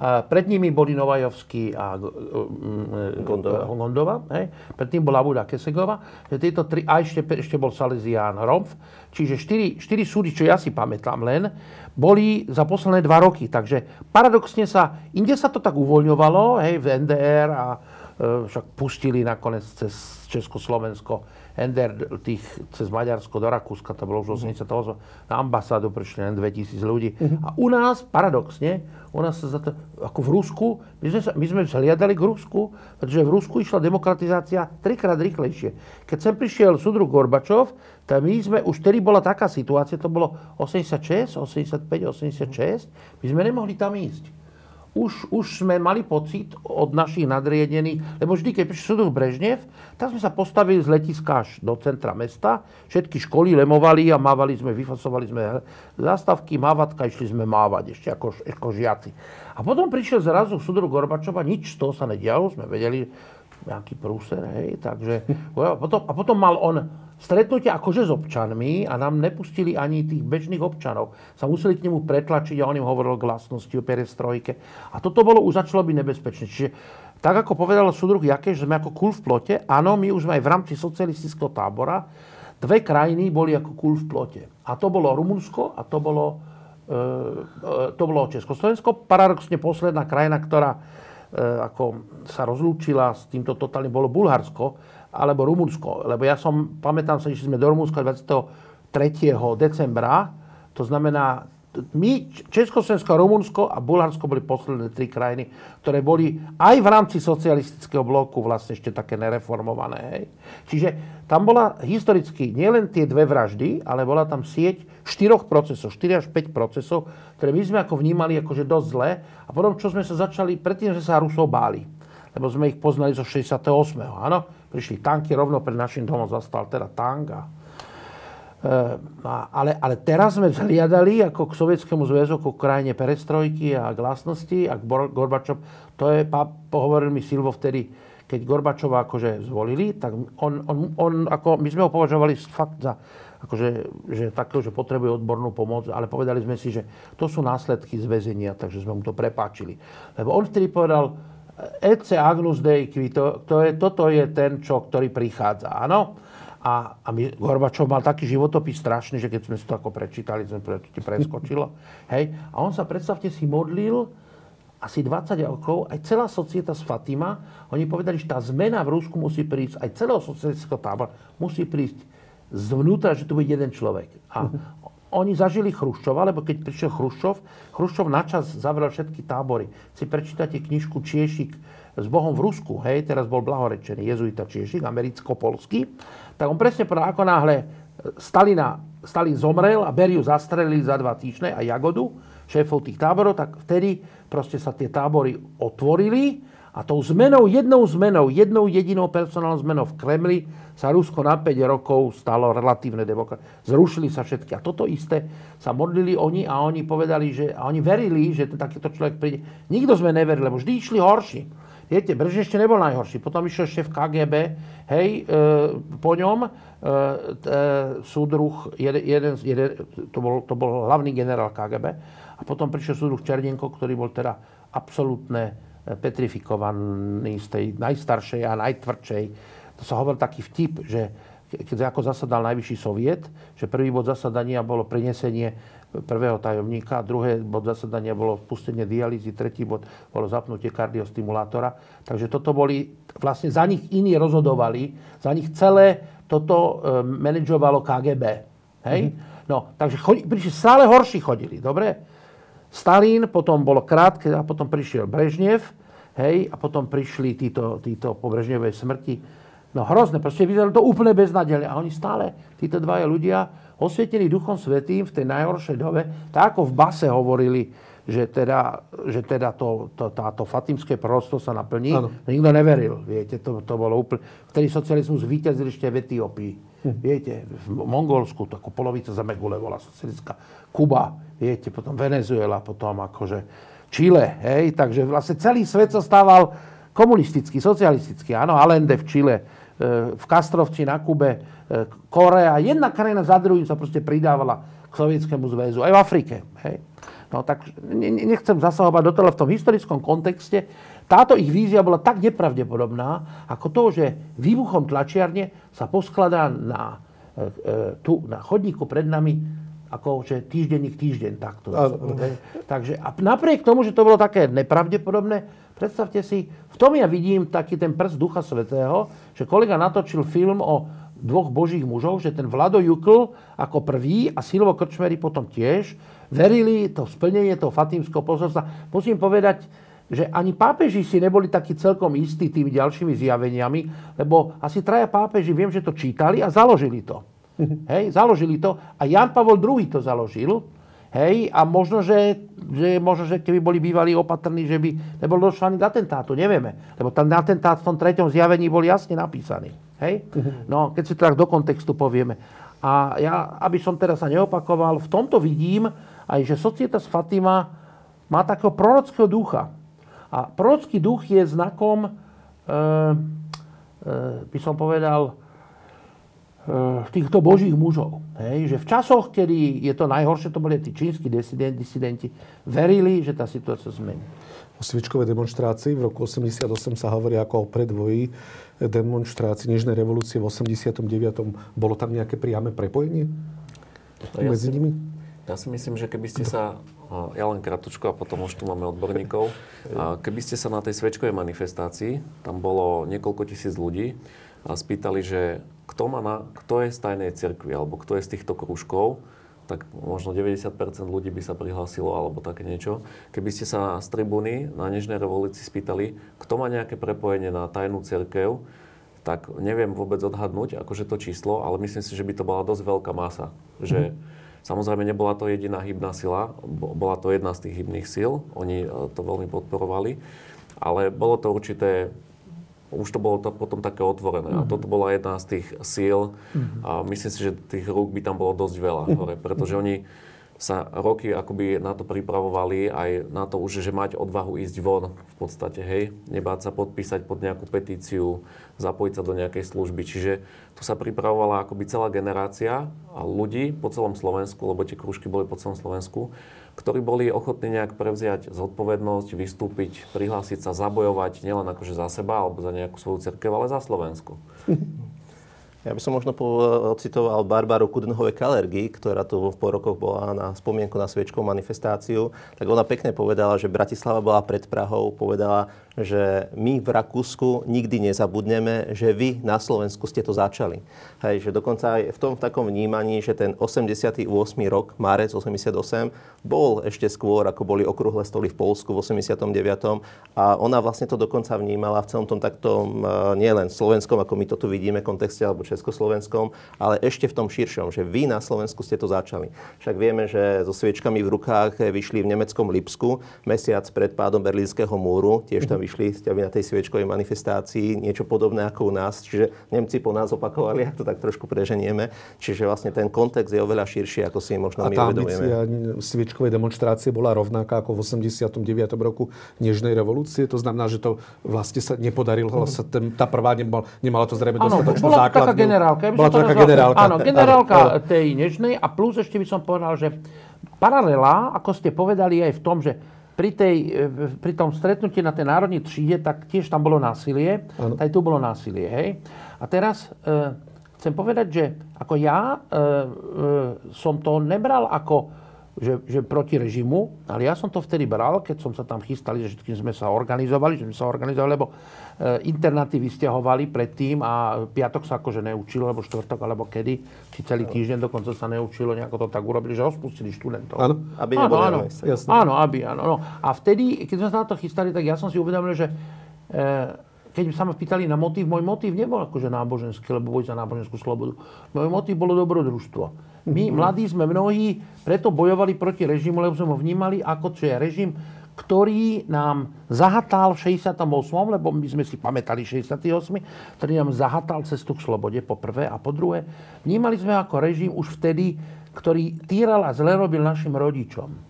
A pred nimi boli Novajovský a G- e,
Gondova.
Gondova. Hej. Predtým bola Buda Kesegova. Tieto tri, a ešte, ešte bol Salesián Romf. Čiže štyri, štyri súdy, čo ja si pamätám len, boli za posledné dva roky. Takže paradoxne sa, inde sa to tak uvoľňovalo, hej, v NDR a e, však pustili nakoniec cez Československo NDR tých cez Maďarsko do Rakúska, to bolo už 88, na ambasádu prišli len 2000 ľudí. A u nás, paradoxne, u nás sa za to, ako v Rusku, my sme, sa, my sme zhliadali k Rusku, pretože v Rusku išla demokratizácia trikrát rýchlejšie. Keď sem prišiel súdruh Gorbačov, tak my sme, už vtedy bola taká situácia, to bolo 86, 85, 86, my sme nemohli tam ísť už, už sme mali pocit od našich nadriedených, lebo vždy, keď prišiel súdruh Brežnev, tak sme sa postavili z letiska až do centra mesta, všetky školy lemovali a mávali sme, vyfasovali sme zástavky, mávatka, išli sme mávať ešte ako, ako žiaci. A potom prišiel zrazu súdruh Gorbačova, nič z toho sa nedialo, sme vedeli, nejaký prúser, hej, takže... A potom, a potom mal on stretnutie akože s občanmi a nám nepustili ani tých bežných občanov. Sa museli k nemu pretlačiť a on im hovoril glasnosti o perestrojke. A toto bolo už začalo byť nebezpečné. Čiže tak ako povedal súdruh Jakeš, sme ako kul v plote, áno, my už sme aj v rámci socialistického tábora, dve krajiny boli ako kul v plote. A to bolo Rumunsko a to bolo, e, e, to bolo Československo. Paradoxne posledná krajina, ktorá e, ako sa rozlúčila s týmto totálnym, bolo Bulharsko alebo Rumunsko. Lebo ja som, pamätám sa, že sme do Rumunska 23. decembra, to znamená, my, Československo, Rumunsko a Bulharsko boli posledné tri krajiny, ktoré boli aj v rámci socialistického bloku vlastne ešte také nereformované. Hej. Čiže tam bola historicky nielen tie dve vraždy, ale bola tam sieť štyroch procesov, 4 až 5 procesov, ktoré my sme ako vnímali akože dosť zle. A potom, čo sme sa začali, predtým sme sa Rusov báli. Lebo sme ich poznali zo 68. Áno, prišli tanky, rovno pred našim domom zastal teda tank a ale, ale teraz sme vzhliadali ako k Sovietskému zväzu, ako k krajine perestrojky a glasnosti a k Gorbačov. To je, pohovoril mi Silvo vtedy, keď Gorbačova akože zvolili, tak on, on, on ako, my sme ho považovali fakt za akože, že takého, že potrebuje odbornú pomoc, ale povedali sme si, že to sú následky z väzenia, takže sme mu to prepáčili. Lebo on vtedy povedal, Ece Agnus Dei qui, to, je, toto je ten, čo, ktorý prichádza, áno? A, a my, Gorbačov mal taký životopis strašný, že keď sme si to ako prečítali, sme pre, preskočilo. Hej? A on sa, predstavte si, modlil asi 20 rokov, aj celá societa z Fatima, oni povedali, že tá zmena v Rusku musí prísť, aj celého socialistického tábora musí prísť zvnútra, že tu bude jeden človek. A oni zažili Chruščova, lebo keď prišiel Chruščov, Chruščov načas zavrel všetky tábory. Si prečítate knižku Čiešik s Bohom v Rusku, hej, teraz bol blahorečený jezuita Čiešik, americko-polský, tak on presne povedal, ako náhle Stalina, Stalin zomrel a Beriu zastrelili za dva týždne a Jagodu, šéfov tých táborov, tak vtedy proste sa tie tábory otvorili a tou zmenou, jednou zmenou, jednou jedinou personálnou zmenou v Kremli sa Rusko na 5 rokov stalo relatívne demokratické. Zrušili sa všetky. A toto isté sa modlili oni a oni povedali, že, a oni verili, že takýto človek príde. Nikto sme neverili, lebo vždy išli horší. Viete, Brž ešte nebol najhorší. Potom išiel šéf KGB, hej, e, po ňom e, e, súdruh, jeden, jeden, jeden, to, bol, to bol hlavný generál KGB, a potom prišiel súdruh Černenko, ktorý bol teda absolútne petrifikovaný z tej najstaršej a najtvrdšej. To sa hovoril taký vtip, že keď ako zasadal najvyšší soviet, že prvý bod zasadania bolo prinesenie prvého tajomníka, druhý bod zasadania bolo spustenie dialýzy, tretí bod bolo zapnutie kardiostimulátora. Takže toto boli, vlastne za nich iní rozhodovali, za nich celé toto e, manažovalo KGB. Hej? Mm-hmm. No, takže chodí, prišli, stále horší chodili, dobre? Stalin, potom bolo krátke a potom prišiel Brežnev, hej, a potom prišli títo, títo po Brežnevej smrti. No hrozné, proste vyzeralo to úplne beznadejne. A oni stále, títo dvaja ľudia, osvietení Duchom Svetým v tej najhoršej dobe, tak ako v base hovorili, že teda, že teda to, to, táto fatimské prosto sa naplní. Ano. Nikto neveril, viete, to, to bolo úplne... Vtedy socializmus víťazil ešte v Etiópii. Hm. Viete, v Mongolsku, takú polovica zeme gule bola socialistická. Kuba, viete, potom Venezuela, potom akože Čile, hej, takže vlastne celý svet sa stával komunistický, socialistický, áno, Allende v Čile, e, v Kastrovci na Kube, e, Korea, jedna krajina za druhým sa proste pridávala k Sovietskému zväzu, aj v Afrike, hej. No tak nechcem zasahovať do toho v tom historickom kontexte. Táto ich vízia bola tak nepravdepodobná, ako to, že výbuchom tlačiarne sa poskladá na, e, tu, na chodníku pred nami ako že týždenník týždeň takto. A, Takže a napriek tomu, že to bolo také nepravdepodobné, predstavte si, v tom ja vidím taký ten prst Ducha Svetého, že kolega natočil film o dvoch božích mužov, že ten Vlado Jukl ako prvý a Silvo Krčmery potom tiež verili to splnenie toho fatímskeho posolstva. Musím povedať, že ani pápeži si neboli takí celkom istí tými ďalšími zjaveniami, lebo asi traja pápeži, viem, že to čítali a založili to. Hej, založili to a Jan Pavol II to založil. Hej, a možno, že, že, možno, že keby boli bývali opatrní, že by nebol došlo ani k atentátu, nevieme. Lebo ten atentát v tom treťom zjavení bol jasne napísaný. Hej? No, keď si to tak do kontextu povieme. A ja, aby som teraz sa neopakoval, v tomto vidím aj, že Societas Fatima má takého prorockého ducha. A prorocký duch je znakom, e, e, by som povedal, týchto božích mužov. Hej, že v časoch, kedy je to najhoršie, to boli tí čínsky disidenti, disidenti, verili, že tá situácia zmení.
O sviečkovej demonstrácii v roku 88 sa hovorí ako o predvoji demonstrácii Nežnej revolúcie v 89. Bolo tam nejaké priame prepojenie ja medzi si, nimi?
Ja si myslím, že keby ste sa ja len kratučko a potom už tu máme odborníkov. Keby ste sa na tej sviečkovej manifestácii, tam bolo niekoľko tisíc ľudí, a spýtali, že kto, má na, kto je z tajnej cirkvi, alebo kto je z týchto krúžkov, tak možno 90% ľudí by sa prihlásilo, alebo také niečo. Keby ste sa z tribúny na Nežnej revolúcii spýtali, kto má nejaké prepojenie na tajnú cirkev, tak neviem vôbec odhadnúť, akože to číslo, ale myslím si, že by to bola dosť veľká masa. Že mm. samozrejme nebola to jediná hybná sila, bola to jedna z tých hybných síl, oni e, to veľmi podporovali, ale bolo to určité už to bolo to potom také otvorené. Uh-huh. A mhm. toto bola jedna z tých síl uh-huh. a myslím si, že tých rúk by tam bolo dosť veľa uh-huh. hore, pretože oni sa roky akoby na to pripravovali, aj na to už, že mať odvahu ísť von v podstate, hej, nebáť sa podpísať pod nejakú petíciu, zapojiť sa do nejakej služby. Čiže tu sa pripravovala akoby celá generácia ľudí po celom Slovensku, lebo tie krúžky boli po celom Slovensku, ktorí boli ochotní nejak prevziať zodpovednosť, vystúpiť, prihlásiť sa, zabojovať nielen akože za seba alebo za nejakú svoju cerkev, ale za Slovensku.
Ja by som možno citoval Barbaru Kudenhove Kalergy, ktorá tu po rokoch bola na spomienku na sviečkovú manifestáciu. Tak ona pekne povedala, že Bratislava bola pred Prahou, povedala, že my v Rakúsku nikdy nezabudneme, že vy na Slovensku ste to začali. Hej, že dokonca aj v tom v takom vnímaní, že ten 88. rok, marec 88, bol ešte skôr, ako boli okrúhle stoly v Polsku v 89. A ona vlastne to dokonca vnímala v celom tom taktom, e, nielen slovenskom, ako my to tu vidíme, kontexte, alebo československom, ale ešte v tom širšom, že vy na Slovensku ste to začali. Však vieme, že so sviečkami v rukách vyšli v nemeckom Lipsku mesiac pred pádom Berlínskeho múru, tiež tam vyšli ste na tej sviečkovej manifestácii, niečo podobné ako u nás. Čiže Nemci po nás opakovali, ak to tak trošku preženieme. Čiže vlastne ten kontext je oveľa širší, ako si možno
a
my uvedomujeme.
A sviečkovej demonstrácie bola rovnaká ako v 89. roku Nežnej revolúcie. To znamená, že to vlastne sa nepodarilo, mm. sa ten, tá prvá nemal, nemala to zrejme dostatočnú
základnú. Taká generálka. Ja
bola to taká generálka.
Áno, generálka áno. tej Nežnej a plus ešte by som povedal, že paralela, ako ste povedali aj v tom, že pri, tej, e, pri tom stretnutí na tej národnej tříde, tak tiež tam bolo násilie. Ano. Aj tu bolo násilie, hej. A teraz e, chcem povedať, že ako ja e, e, som to nebral ako že, že proti režimu, ale ja som to vtedy bral, keď som sa tam chystali, že všetkým sme sa organizovali, že sme sa organizovali, lebo e, internáty vysťahovali predtým a piatok sa akože neučilo, alebo štvrtok, alebo kedy, či celý týždeň dokonca sa neučilo, nejako to tak urobili, že rozpustili študentov.
Áno,
aby áno, áno,
áno, aby, áno. No. A vtedy, keď sme sa na to chystali, tak ja som si uvedomil, že e, keď sa ma pýtali na motív, môj motív nebol akože náboženský, lebo boj za náboženskú slobodu. Môj motív bolo dobrodružstvo. My, mladí sme mnohí, preto bojovali proti režimu, lebo sme ho vnímali ako čo je režim, ktorý nám zahatal v 68., lebo my sme si pamätali 68., ktorý nám zahatal cestu k slobode, po prvé. A po druhé, vnímali sme ako režim už vtedy, ktorý týral a zle robil našim rodičom.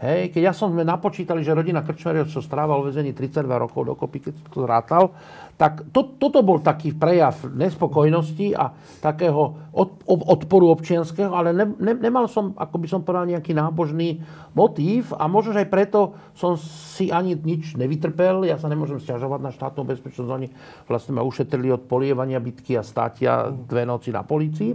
Hej, keď ja som napočítali, že rodina Krčmerio, čo strávala v väzení 32 rokov dokopy, keď to rátal, tak to, toto bol taký prejav nespokojnosti a takého od, odporu občianského, ale ne, ne, nemal som, ako by som povedal, nejaký nábožný motív a možno, aj preto som si ani nič nevytrpel. Ja sa nemôžem stiažovať na štátnu bezpečnosť. Oni vlastne ma ušetrili od polievania bitky a státia dve noci na policii.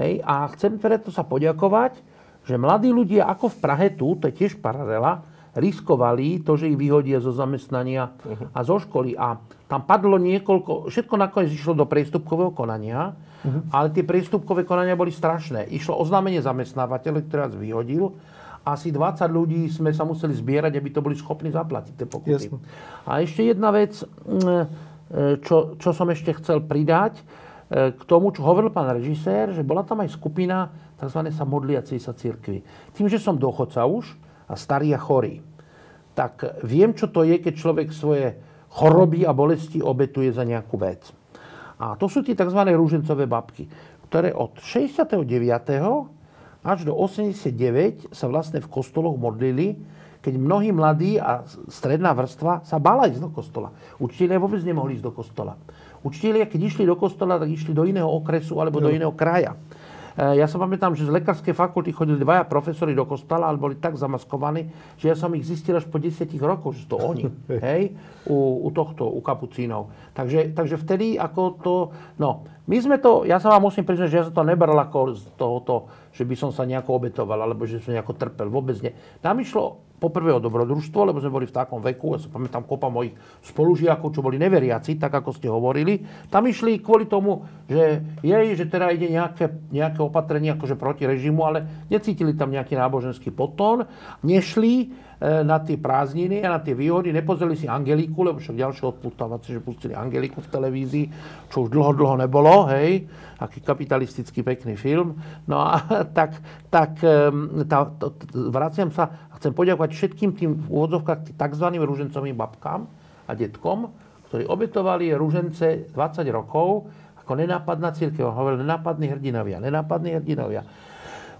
Hej, a chcem preto sa poďakovať, že mladí ľudia ako v Prahe tu, to je tiež paralela, riskovali to, že ich vyhodia zo zamestnania a zo školy. A tam padlo niekoľko, všetko nakoniec išlo do priestupkového konania, uh-huh. ale tie priestupkové konania boli strašné. Išlo oznámenie zamestnávateľa, ktorý nás vyhodil. Asi 20 ľudí sme sa museli zbierať, aby to boli schopní zaplatiť tie pokuty. Jasne. A ešte jedna vec, mm, e, čo, čo som ešte chcel pridať, e, k tomu, čo hovoril pán režisér, že bola tam aj skupina tzv. sa modliacej sa církvy. Tým, že som dochodca už a starý a chorý, tak viem, čo to je, keď človek svoje choroby a bolesti obetuje za nejakú vec. A to sú tie tzv. rúžencové babky, ktoré od 69. až do 89 sa vlastne v kostoloch modlili, keď mnohí mladí a stredná vrstva sa bála ísť do kostola. Učiteľia vôbec nemohli ísť do kostola. Učiteľia, keď išli do kostola, tak išli do iného okresu alebo do iného kraja. Eh, ja sa pamätám, že z lekárskej fakulty chodili dvaja profesori do kostola, ale boli tak zamaskovaní, že ja som ich zistil až po desiatich rokoch, že to oni, hej, u, u tohto, u kapucínov. Takže, takže vtedy ako to, no, my sme to, ja sa vám musím priznať, že ja som to nebral ako z tohoto, že by som sa nejako obetoval, alebo že som nejako trpel, vôbec nie. Tam išlo poprvé o dobrodružstvo, lebo sme boli v takom veku, ja sa pamätám kopa mojich spolužiakov, čo boli neveriaci, tak ako ste hovorili. Tam išli kvôli tomu, že jej, že teda ide nejaké, nejaké opatrenie akože proti režimu, ale necítili tam nejaký náboženský potón, nešli e, na tie prázdniny a na tie výhody, nepozreli si Angeliku, lebo však ďalšie odputávacie, že pustili Angeliku v televízii, čo už dlho, dlho nebolo, hej, aký kapitalistický pekný film. No a tak, tak tá, to, vraciam sa chcem poďakovať všetkým tým v úvodzovkách tzv. rúžencovým babkám a detkom, ktorí obetovali rúžence 20 rokov ako nenápadná církev. Hovorili nenápadní hrdinovia, nenápadní hrdinovia.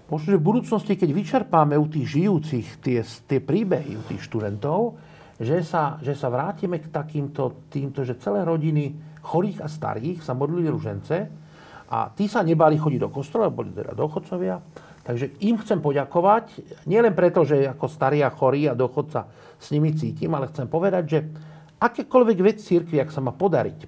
Možno, že v budúcnosti, keď vyčerpáme u tých žijúcich tie, tie príbehy u tých študentov, že sa, že sa vrátime k takýmto týmto, že celé rodiny chorých a starých sa modlili ružence a tí sa nebali chodiť do kostola, boli teda dochodcovia, Takže im chcem poďakovať, nielen preto, že ako starý a chorý a dochodca s nimi cítim, ale chcem povedať, že akékoľvek vec církvy, ak sa má podariť,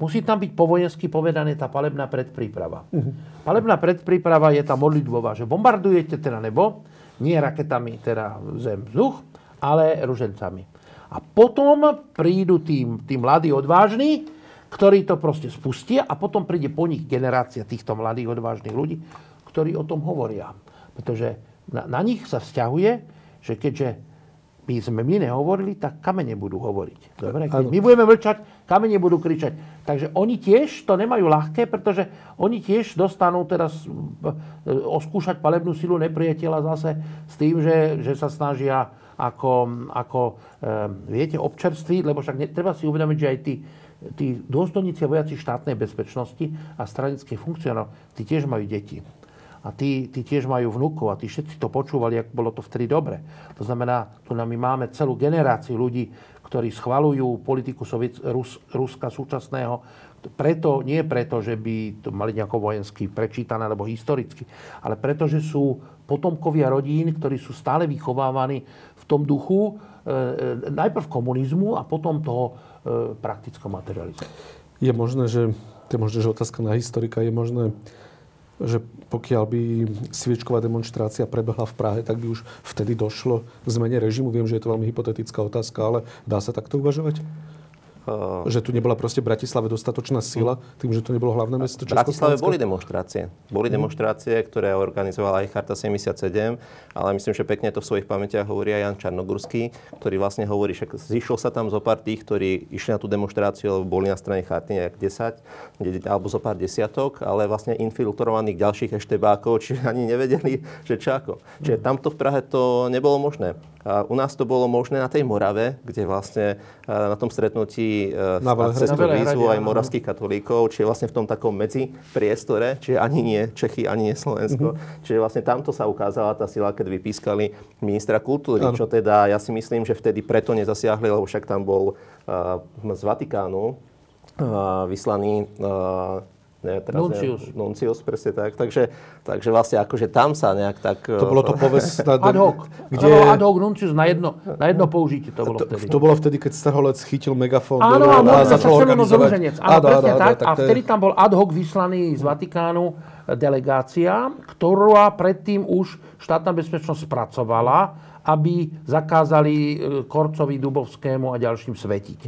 musí tam byť po vojensky povedané tá palebná predpríprava. Uh-huh. Palebná predpríprava je tá modlitbová, že bombardujete teda nebo, nie raketami, teda zem, vzduch, ale ružencami. A potom prídu tí, tí mladí odvážni, ktorí to proste spustia a potom príde po nich generácia týchto mladých odvážnych ľudí, ktorí o tom hovoria. Pretože na, na nich sa vzťahuje, že keďže my sme my nehovorili, tak kamene budú hovoriť. Dobre? Keď my budeme mlčať, kamene budú kričať. Takže oni tiež to nemajú ľahké, pretože oni tiež dostanú teraz e, oskúšať palebnú silu nepriateľa zase s tým, že, že sa snažia ako, ako e, viete, občerstviť, lebo však ne, treba si uvedomiť, že aj tí, tí dôstojníci a vojaci štátnej bezpečnosti a stranických funkcionárov, tí tiež majú deti a tí, tí tiež majú vnúkov a tí všetci to počúvali, ak bolo to vtedy dobre. To znamená, tu my máme celú generáciu ľudí, ktorí schvalujú politiku Soviet, Rus, Ruska súčasného, preto, nie preto, že by to mali nejako vojensky prečítané alebo historicky, ale preto, že sú potomkovia rodín, ktorí sú stále vychovávaní v tom duchu e, e najprv komunizmu a potom toho e, praktického materializmu.
Je možné, že, to je možné, že otázka na historika, je možné, že pokiaľ by sviečková demonstrácia prebehla v Prahe, tak by už vtedy došlo k zmene režimu. Viem, že je to veľmi hypotetická otázka, ale dá sa takto uvažovať? Uh, že tu nebola proste v Bratislave dostatočná sila, tým, že to nebolo hlavné mesto
V Bratislave boli demonstrácie. Boli mhm. demonstrácie, ktoré organizovala aj Charta 77, ale myslím, že pekne to v svojich pamätiach hovorí aj Jan Čarnogurský, ktorý vlastne hovorí, že zišlo sa tam zo pár tých, ktorí išli na tú demonstráciu, lebo boli na strane Charty nejak 10, alebo zo pár desiatok, ale vlastne infiltrovaných ďalších eštebákov, čiže ani nevedeli, že čo ako. Čiže tamto v Prahe to nebolo možné. U nás to bolo možné na tej Morave, kde vlastne na tom stretnutí cez tú výzvu aj moravských katolíkov, čiže vlastne v tom takom medzi priestore, čiže ani nie Čechy, ani nie Slovensko. Čiže vlastne tamto sa ukázala tá sila, keď vypískali ministra kultúry,
Áno.
čo teda ja si myslím, že vtedy preto nezasiahli, lebo však tam bol uh, z Vatikánu uh, vyslaný uh, ne, teraz
Nuncius.
neviem, Nuncius, presne tak. Takže, takže vlastne akože tam sa nejak tak...
To bolo to povestné...
Ad hoc.
Kde.
Ad hoc nuncius na jedno, na jedno použitie to bolo
to,
vtedy.
to bolo vtedy, keď Strholec chytil megafón
Áno,
a
a
začal organizovať...
Áno, áno, presne tak. A
to
vtedy tam bol ad hoc vyslaný z Vatikánu delegácia, ktorá predtým už štátna bezpečnosť spracovala, aby zakázali e, Korcovi, Dubovskému a ďalším svetiť.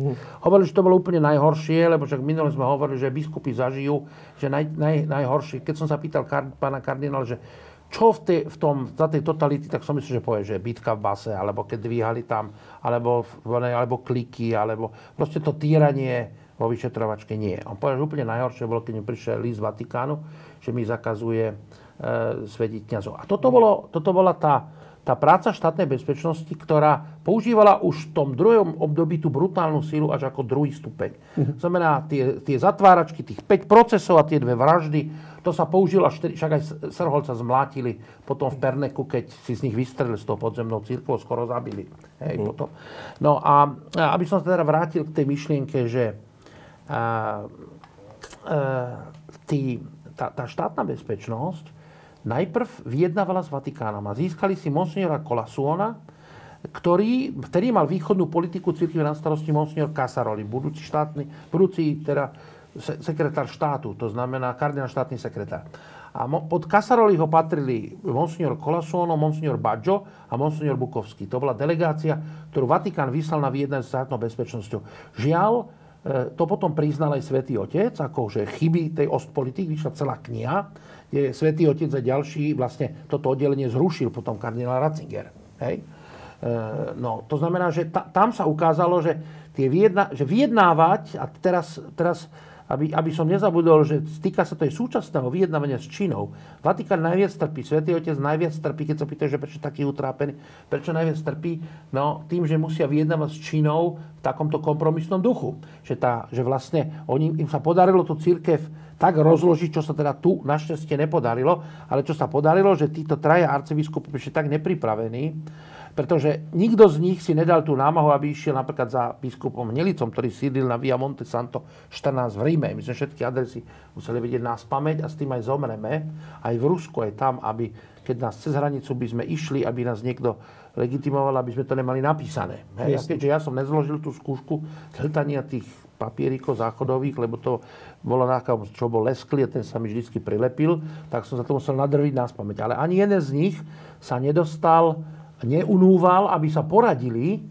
Hovorili, že to bolo úplne najhoršie, lebo však minule sme hovorili, že biskupy zažijú, že naj, naj, najhoršie. Keď som sa pýtal kar, pána kardinála, že čo v, tej, v tom, za tej totality, tak som myslel, že povie, že bitka v base, alebo keď dvíhali tam, alebo, alebo kliky, alebo proste to týranie vo vyšetrovačke nie. On povedal, že úplne najhoršie bolo, keď mi prišiel list z Vatikánu, že mi zakazuje e, svetiť kniazov. A toto, bolo, toto bola tá, tá práca štátnej bezpečnosti, ktorá používala už v tom druhom období tú brutálnu sílu až ako druhý stupeň. Znamená, tie, tie zatváračky, tých 5 procesov a tie dve vraždy, to sa použilo až však aj Srholca zmlátili potom v Perneku, keď si z nich vystrelili s tou podzemnou církvou, skoro zabili. Hej, potom. No a aby som sa teda vrátil k tej myšlienke, že a, a, tí, tá, tá štátna bezpečnosť najprv vyjednávala s Vatikánom a získali si monsignora Kolasuona, ktorý, ktorý mal východnú politiku církve na starosti monsignor Casaroli, budúci štátny, budúci teda se, sekretár štátu, to znamená kardinál štátny sekretár. A pod Casaroliho patrili monsignor Colasuono, monsignor Baggio a monsignor Bukovský. To bola delegácia, ktorú Vatikán vyslal na vyjednanie s štátnou bezpečnosťou. Žiaľ, e, to potom priznal aj Svätý Otec, ako že chyby tej Ostpolitik, vyšla celá kniha, kde Svätý Otec a ďalší vlastne toto oddelenie zrušil potom kardinál Ratzinger. Hej? E, No, to znamená, že ta, tam sa ukázalo, že, tie vyjedna, že vyjednávať, a teraz, teraz aby, aby som nezabudol, že týka sa to aj súčasného vyjednávania s Čínou. Vatikán najviac trpí, Svetý Otec najviac trpí, keď sa pýtajú, že prečo taký utrápený, prečo najviac trpí, no tým, že musia vyjednávať s Čínou v takomto kompromisnom duchu. Že, tá, že vlastne oni, im sa podarilo tú církev tak rozložiť, čo sa teda tu našťastie nepodarilo, ale čo sa podarilo, že títo traja arcibiskupy ešte tak nepripravení, pretože nikto z nich si nedal tú námahu, aby išiel napríklad za biskupom Hnelicom, ktorý sídlil na Via Monte Santo 14 v Ríme. My sme všetky adresy museli vedieť nás pamäť a s tým aj zomreme. Aj v Rusku, aj tam, aby keď nás cez hranicu by sme išli, aby nás niekto legitimoval, aby sme to nemali napísané. Hej? A keďže ja som nezložil tú skúšku hltania tých papierikov záchodových, lebo to bolo na akom, čo bol leskli a ten sa mi vždy prilepil, tak som sa to musel nadrviť na spameť. Ale ani jeden z nich sa nedostal, neunúval, aby sa poradili,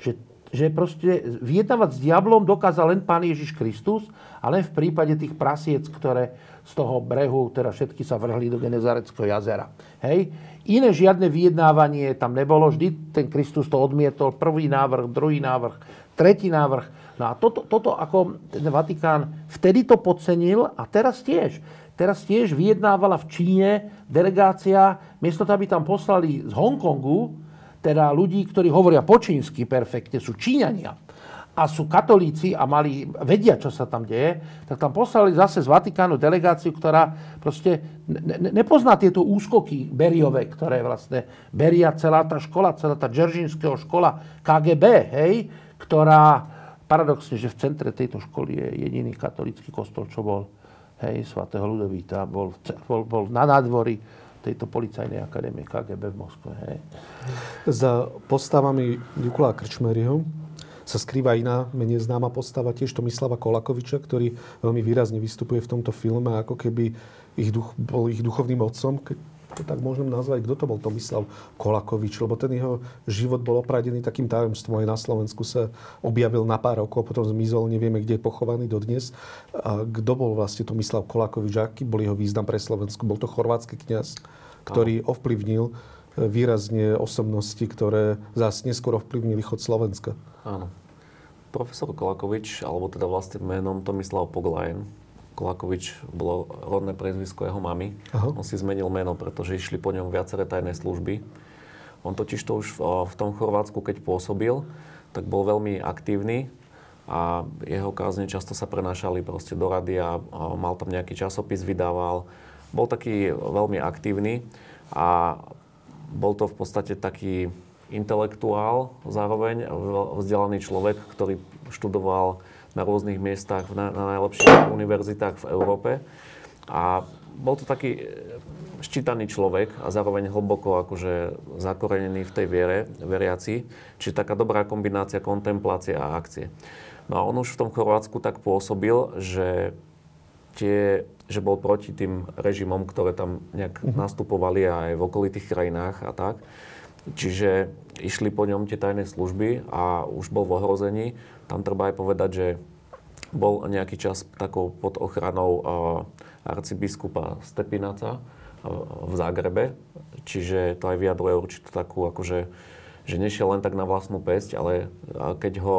že, že proste vyjednávať s diablom dokázal len Pán Ježiš Kristus, ale v prípade tých prasiec, ktoré z toho brehu, teda všetky sa vrhli do Genezareckého jazera. Hej? Iné žiadne vyjednávanie tam nebolo, vždy ten Kristus to odmietol, prvý návrh, druhý návrh, tretí návrh. No a toto, toto ako ten Vatikán vtedy to podcenil a teraz tiež. Teraz tiež vyjednávala v Číne delegácia, miesto aby tam poslali z Hongkongu, teda ľudí, ktorí hovoria po čínsky perfektne, sú Číňania a sú katolíci a mali, vedia, čo sa tam deje, tak tam poslali zase z Vatikánu delegáciu, ktorá proste ne, ne, nepozná tieto úskoky Beriové, ktoré vlastne Beria celá tá škola, celá tá Džeržinského škola KGB, hej, ktorá paradoxne, že v centre tejto školy je jediný katolícky kostol, čo bol hej, svatého Ludovíta, bol, bol, bol na nádvorí tejto policajnej akadémie KGB v Moskve. Hej.
Za postavami Nikula Krčmeryho sa skrýva iná, menej známa postava, tiež Tomislava Kolakoviča, ktorý veľmi výrazne vystupuje v tomto filme, ako keby ich duch, bol ich duchovným otcom, keď to tak môžem nazvať. Kto to bol Tomislav Kolakovič? Lebo ten jeho život bol opradený takým tajomstvom. Aj na Slovensku sa objavil na pár rokov, potom zmizol, nevieme, kde je pochovaný dodnes. A kto bol vlastne Tomislav Kolakovič? Aký bol jeho význam pre Slovensku? Bol to chorvátsky kňaz, ktorý ovplyvnil e, výrazne osobnosti, ktoré zase neskôr ovplyvnili chod Slovenska.
Áno. Profesor Kolakovič, alebo teda vlastne menom Tomislav Poglajn. Kolakovič bolo rodné priezvisko jeho mamy.
Aha.
On si zmenil meno, pretože išli po ňom viaceré tajné služby. On totiž to už v, v tom Chorvátsku, keď pôsobil, tak bol veľmi aktívny a jeho kázne často sa prenášali proste do rady a, a mal tam nejaký časopis, vydával. Bol taký veľmi aktívny a bol to v podstate taký intelektuál zároveň, vzdelaný človek, ktorý študoval na rôznych miestach, na, na najlepších univerzitách v Európe. A bol to taký e, ščítaný človek a zároveň hlboko akože zakorenený v tej viere, veriaci. Čiže taká dobrá kombinácia kontemplácie a akcie. No a on už v tom Chorvátsku tak pôsobil, že, tie, že bol proti tým režimom, ktoré tam nejak uh-huh. nastupovali aj v okolitých krajinách a tak. Čiže išli po ňom tie tajné služby a už bol v ohrození. Tam treba aj povedať, že bol nejaký čas takou pod ochranou arcibiskupa Stepinaca v Zágrebe. Čiže to aj vyjadruje určitú takú akože že nešiel len tak na vlastnú pesť, ale keď ho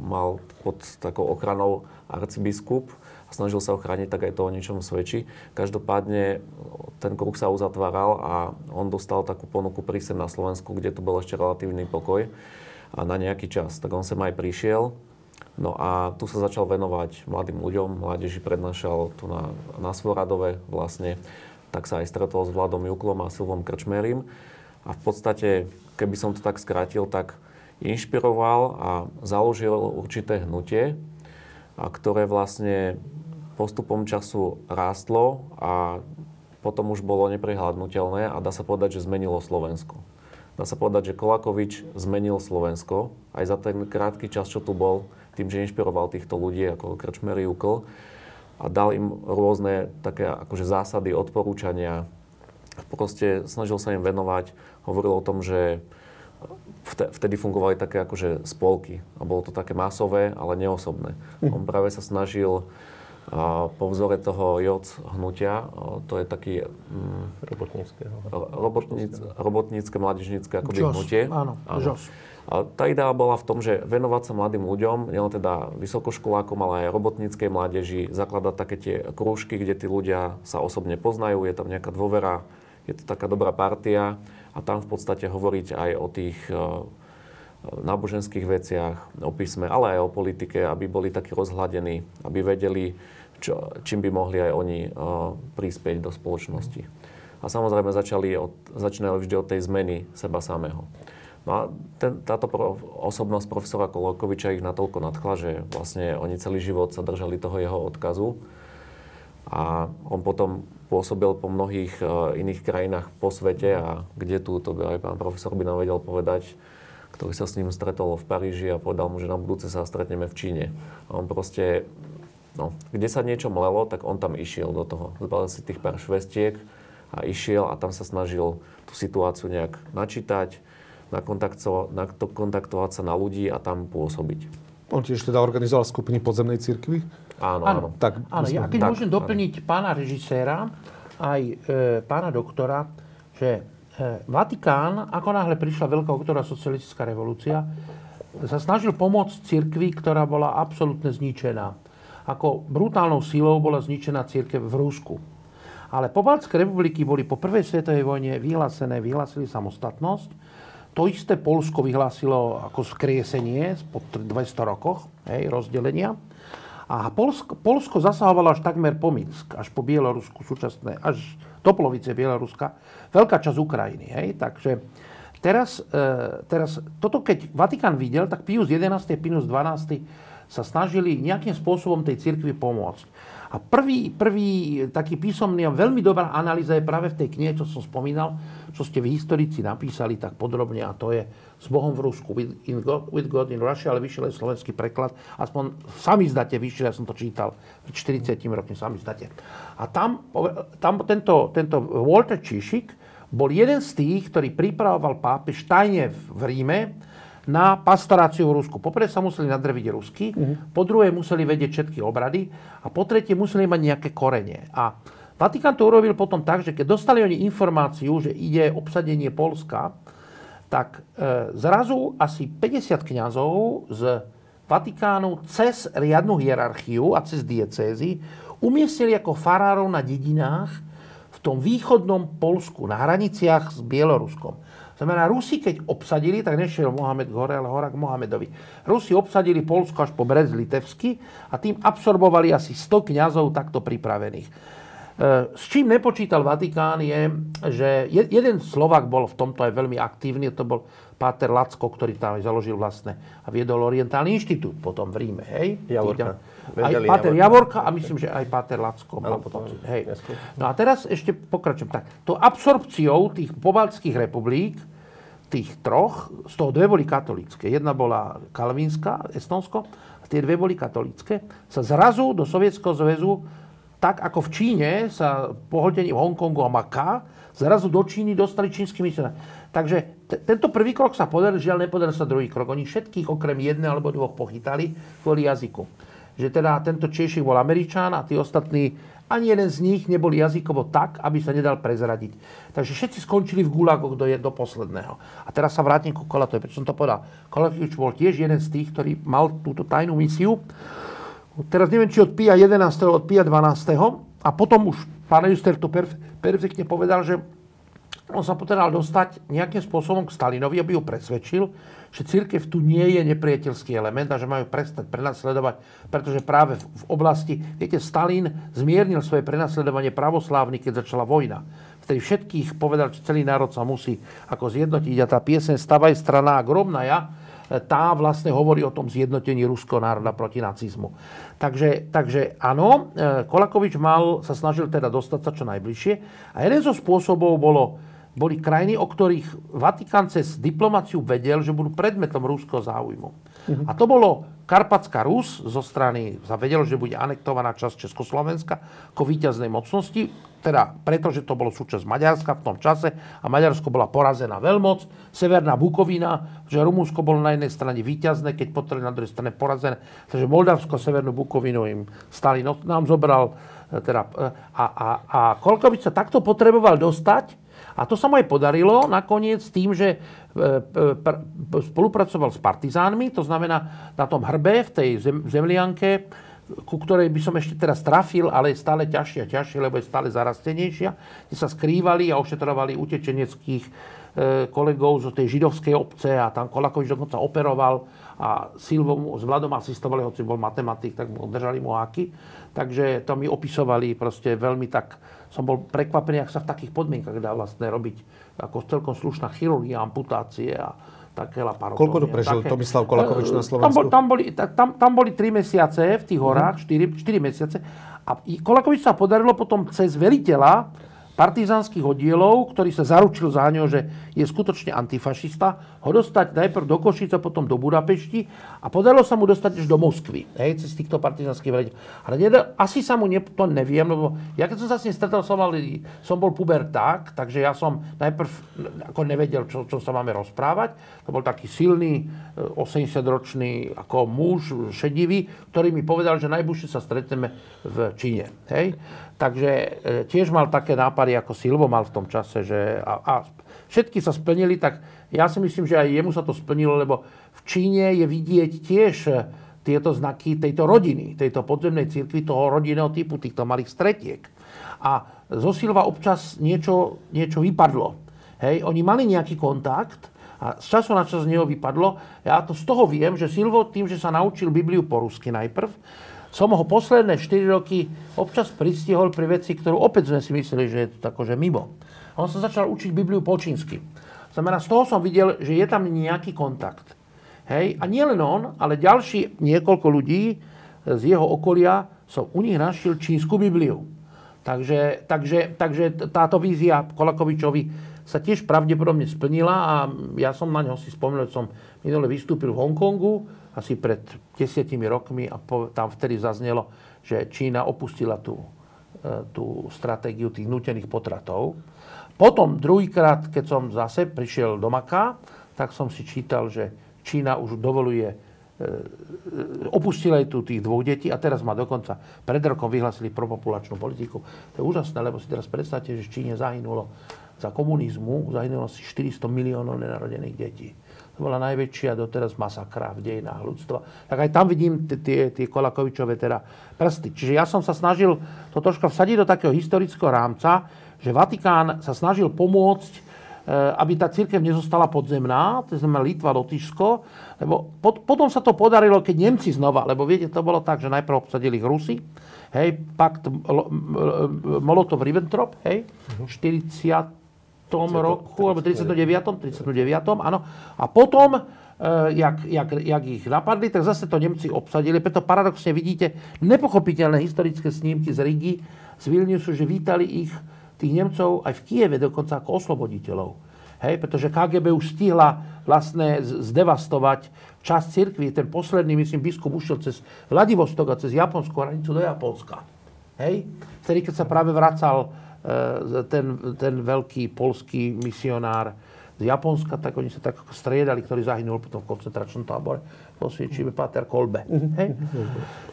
mal pod takou ochranou arcibiskup, a snažil sa ochrániť, tak aj to o ničom svedčí. Každopádne ten kruh sa uzatváral a on dostal takú ponuku prísť na Slovensku, kde tu bol ešte relatívny pokoj a na nejaký čas. Tak on sem aj prišiel. No a tu sa začal venovať mladým ľuďom, mládeži prednášal tu na, na Svoradove vlastne. Tak sa aj stretol s Vladom Juklom a Silvom Krčmerim. A v podstate, keby som to tak skrátil, tak inšpiroval a založil určité hnutie, a ktoré vlastne postupom času rástlo a potom už bolo neprehľadnutelné a dá sa povedať, že zmenilo Slovensko. Dá sa povedať, že Kolakovič zmenil Slovensko aj za ten krátky čas, čo tu bol, tým, že inšpiroval týchto ľudí ako Krčmery Jukl a dal im rôzne také akože zásady, odporúčania. Proste snažil sa im venovať, hovoril o tom, že vtedy fungovali také akože spolky a bolo to také masové, ale neosobné. On práve sa snažil po vzore toho JOC hnutia, to je taký...
Mm, Robotníckého.
Robotníc, robotnícke, mládežnícke akoby
Žos.
hnutie.
Áno, áno.
A tá idea bola v tom, že venovať sa mladým ľuďom, nielen teda vysokoškolákom, ale aj robotníckej mládeži, zakladať také tie krúžky, kde tí ľudia sa osobne poznajú, je tam nejaká dôvera, je to taká dobrá partia a tam v podstate hovoriť aj o tých e, náboženských veciach, o písme, ale aj o politike, aby boli takí rozhľadení, aby vedeli, čo, čím by mohli aj oni uh, prispieť do spoločnosti. A samozrejme začali od, začínali vždy od tej zmeny seba samého. No a ten, táto pro, osobnosť profesora Kolokoviča ich natoľko nadchla, že vlastne oni celý život sa držali toho jeho odkazu. A on potom pôsobil po mnohých uh, iných krajinách po svete a kde tu, to by aj pán profesor by nám vedel povedať, ktorý sa s ním stretol v Paríži a povedal mu, že na budúce sa stretneme v Číne. A on proste, no, kde sa niečo mlelo, tak on tam išiel do toho. Zbalil si tých pár švestiek a išiel a tam sa snažil tú situáciu nejak načítať, nakontaktovať sa na ľudí a tam pôsobiť.
On tiež teda organizoval skupiny podzemnej cirkvi?
Áno, áno.
Tak, áno ja keď tak, môžem áno. doplniť pána režiséra, aj e, pána doktora, že e, Vatikán, ako náhle prišla Veľká oktobrá socialistická revolúcia, sa snažil pomôcť cirkvi, ktorá bola absolútne zničená. Ako brutálnou sílou bola zničená církev v Rusku. Ale pobaltské republiky boli po prvej svetovej vojne vyhlásené, vyhlásili samostatnosť. To isté Polsko vyhlásilo ako skriesenie po 200 rokoch hej, rozdelenia. A Polsko, Polsko zasahovalo až takmer po Minsk, až po Bielorusku súčasné, až do polovice Bieloruska, veľká časť Ukrajiny. Hej? Takže teraz, e, teraz, toto keď Vatikán videl, tak Pius XI. Pius XII. Sa snažili nejakým spôsobom tej cirkvi pomôcť. A prvý, prvý taký písomný a veľmi dobrá analýza je práve v tej knihe, čo som spomínal, čo ste v historici napísali tak podrobne a to je s Bohom v Rusku, with, in God, with God in Russia, ale vyšiel aj slovenský preklad. Aspoň sami zdate vyšiel, ja som to čítal pred 40 rokmi, sami zdate. A tam, tam tento, tento Walter Číšik bol jeden z tých, ktorý pripravoval pápež tajne v Ríme na pastoráciu v Rusku. Poprvé sa museli nadrviť rusky, uh-huh. po druhé museli vedieť všetky obrady a po tretie museli mať nejaké korenie. A Vatikán to urobil potom tak, že keď dostali oni informáciu, že ide obsadenie Polska, tak e, zrazu asi 50 kňazov z Vatikánu cez riadnu hierarchiu a cez diecézy umiestnili ako farárov na dedinách v tom východnom Polsku, na hraniciach s Bieloruskom. Znamená, Rusi, keď obsadili, tak nešiel Mohamed hore, ale hora k Mohamedovi. Rusi obsadili Polsko až po Brez Litevsky a tým absorbovali asi 100 kňazov takto pripravených. E, s čím nepočítal Vatikán je, že jeden Slovak bol v tomto aj veľmi aktívny, to bol Páter Lacko, ktorý tam založil vlastne a viedol Orientálny inštitút potom v Ríme. Hej?
Javorka.
Aj Páter Javorka a myslím, že aj Páter Lacko. Mal potom, hej. No a teraz ešte pokračujem. Tak, to absorpciou tých pobaltských republik tých troch, z toho dve boli katolícke. Jedna bola kalvínska, Estonsko, a tie dve boli katolícke, sa zrazu do Sovietskeho zväzu, tak ako v Číne sa pohltením Hongkongu a Maká, zrazu do Číny dostali čínsky misionári. Takže t- tento prvý krok sa podaril, žiaľ nepodaril sa druhý krok. Oni všetkých okrem jedného alebo dvoch pochytali kvôli jazyku. Že teda tento Češik bol Američan a tí ostatní ani jeden z nich nebol jazykovo tak, aby sa nedal prezradiť. Takže všetci skončili v gulagoch do, do posledného. A teraz sa vrátim ku Kolatovi, prečo som to povedal. Kolatovič bol tiež jeden z tých, ktorý mal túto tajnú misiu. Teraz neviem, či od PIA 11. od PIA 12. A potom už pán Juster to perf- perfektne povedal, že on sa potreboval dostať nejakým spôsobom k Stalinovi, aby ho presvedčil, že církev tu nie je nepriateľský element a že majú prestať prenasledovať, pretože práve v oblasti, viete, Stalin zmiernil svoje prenasledovanie pravoslávny, keď začala vojna. Vtedy všetkých povedal, že celý národ sa musí ako zjednotiť a tá piesen Stavaj strana ja, tá vlastne hovorí o tom zjednotení ruského národa proti nacizmu. Takže, takže áno, e, Kolakovič mal, sa snažil teda dostať sa čo najbližšie a jeden zo spôsobov bolo boli krajiny, o ktorých Vatikán cez diplomáciu vedel, že budú predmetom rúského záujmu. Uh-huh. A to bolo Karpatská Rus zo strany, sa vedelo, že bude anektovaná časť Československa ako víťaznej mocnosti, teda preto, že to bolo súčasť Maďarska v tom čase a Maďarsko bola porazená veľmoc, Severná Bukovina, že Rumúnsko bolo na jednej strane víťazné, keď potrebili na druhej strane porazené, takže Moldavsko, Severnú Bukovinu im Stalin nám zobral, e, teda, e, a, a, a Kolkovič sa takto potreboval dostať, a to sa mu aj podarilo nakoniec tým, že e, e, spolupracoval s partizánmi, to znamená na tom hrbe, v tej zem, zemlianke, ku ktorej by som ešte teraz trafil, ale je stále ťažšie a ťažšie, lebo je stále zarastenejšia, kde sa skrývali a ošetrovali utečeneckých e, kolegov z tej židovskej obce a tam Kolakovič dokonca operoval a Silvom s Vladom asistovali, hoci bol matematik, tak mu držali mu háky. Takže to mi opisovali proste veľmi tak som bol prekvapený, ak sa v takých podmienkach dá vlastne robiť ako celkom slušná chirurgia, amputácie a také laparotómie.
Koľko to prežil také, Tomislav Kolakovič na Slovensku?
Tam, bol, tam, boli, tam, tam boli 3 mesiace v tých horách, mm. 4, 4 mesiace. A Kolakovič sa podarilo potom cez veliteľa partizánskych oddielov, ktorý sa zaručil za ňo, že je skutočne antifašista, ho dostať najprv do Košice, potom do Budapešti a podarilo sa mu dostať až do Moskvy, hej, cez týchto partizánskych veliteľov. Ale nedal, asi sa mu ne, to neviem, lebo ja keď som sa s ním stretol, som, mal, som bol puberták, takže ja som najprv ako nevedel, čo, čo sa máme rozprávať. To bol taký silný, 80-ročný e, ako muž, šedivý, ktorý mi povedal, že najbližšie sa stretneme v Číne. Hej. Takže e, tiež mal také nápady, ako Silvo mal v tom čase, že a, a všetky sa splnili, tak ja si myslím, že aj jemu sa to splnilo, lebo v Číne je vidieť tiež e, tieto znaky tejto rodiny, tejto podzemnej cirkvi, toho rodinného typu, týchto malých stretiek. A zo Silva občas niečo, niečo vypadlo. Hej, oni mali nejaký kontakt a z času na čas z neho vypadlo. Ja to z toho viem, že Silvo tým, že sa naučil Bibliu po rusky najprv, som ho posledné 4 roky občas pristihol pri veci, ktorú opäť sme si mysleli, že je to akože mimo. A on sa začal učiť Bibliu po čínsky. Znamená, z toho som videl, že je tam nejaký kontakt. Hej? A nie on, ale ďalší niekoľko ľudí z jeho okolia som u nich našiel čínsku Bibliu. Takže, takže, takže táto vízia Kolakovičovi sa tiež pravdepodobne splnila a ja som na ňo si spomenul, som minule vystúpil v Hongkongu asi pred desiatimi rokmi a tam vtedy zaznelo, že Čína opustila tú, e, tú stratégiu tých nutených potratov. Potom druhýkrát, keď som zase prišiel do Maka, tak som si čítal, že Čína už dovoluje e, e, opustila aj tu tých dvoch detí a teraz má dokonca pred rokom vyhlasili propopulačnú politiku. To je úžasné, lebo si teraz predstavte, že v Číne zahynulo za komunizmu zahynulo si 400 miliónov nenarodených detí bola najväčšia doteraz masakra v dejinách ľudstva. Tak aj tam vidím tie, Kolakovičové teda prsty. Čiže ja som sa snažil to troška vsadiť do takého historického rámca, že Vatikán sa snažil pomôcť aby tá církev nezostala podzemná, to znamená Litva, Lotyšsko, lebo pod, potom sa to podarilo, keď Nemci znova, lebo viete, to bolo tak, že najprv obsadili ich Rusi, hej, pakt Molotov-Ribbentrop, hej, v 40. roku, alebo 39. 39. áno, a potom Eh, jak, jak, jak ich napadli, tak zase to Nemci obsadili. Preto paradoxne vidíte nepochopiteľné historické snímky z Rigi, z Vilniusu, že vítali ich, tých Nemcov, aj v Kieve dokonca ako osloboditeľov. Hej, pretože KGB už stihla vlastne zdevastovať časť cirkvi. Ten posledný, myslím, biskup ušiel cez Vladivostok a cez Japonskú hranicu do Japonska. Hej? Vtedy, keď sa práve vracal ten, ten veľký polský misionár z Japonska, tak oni sa tak striedali, ktorý zahynul potom v koncentračnom tábore. Posviečíme Pater Kolbe. Hej?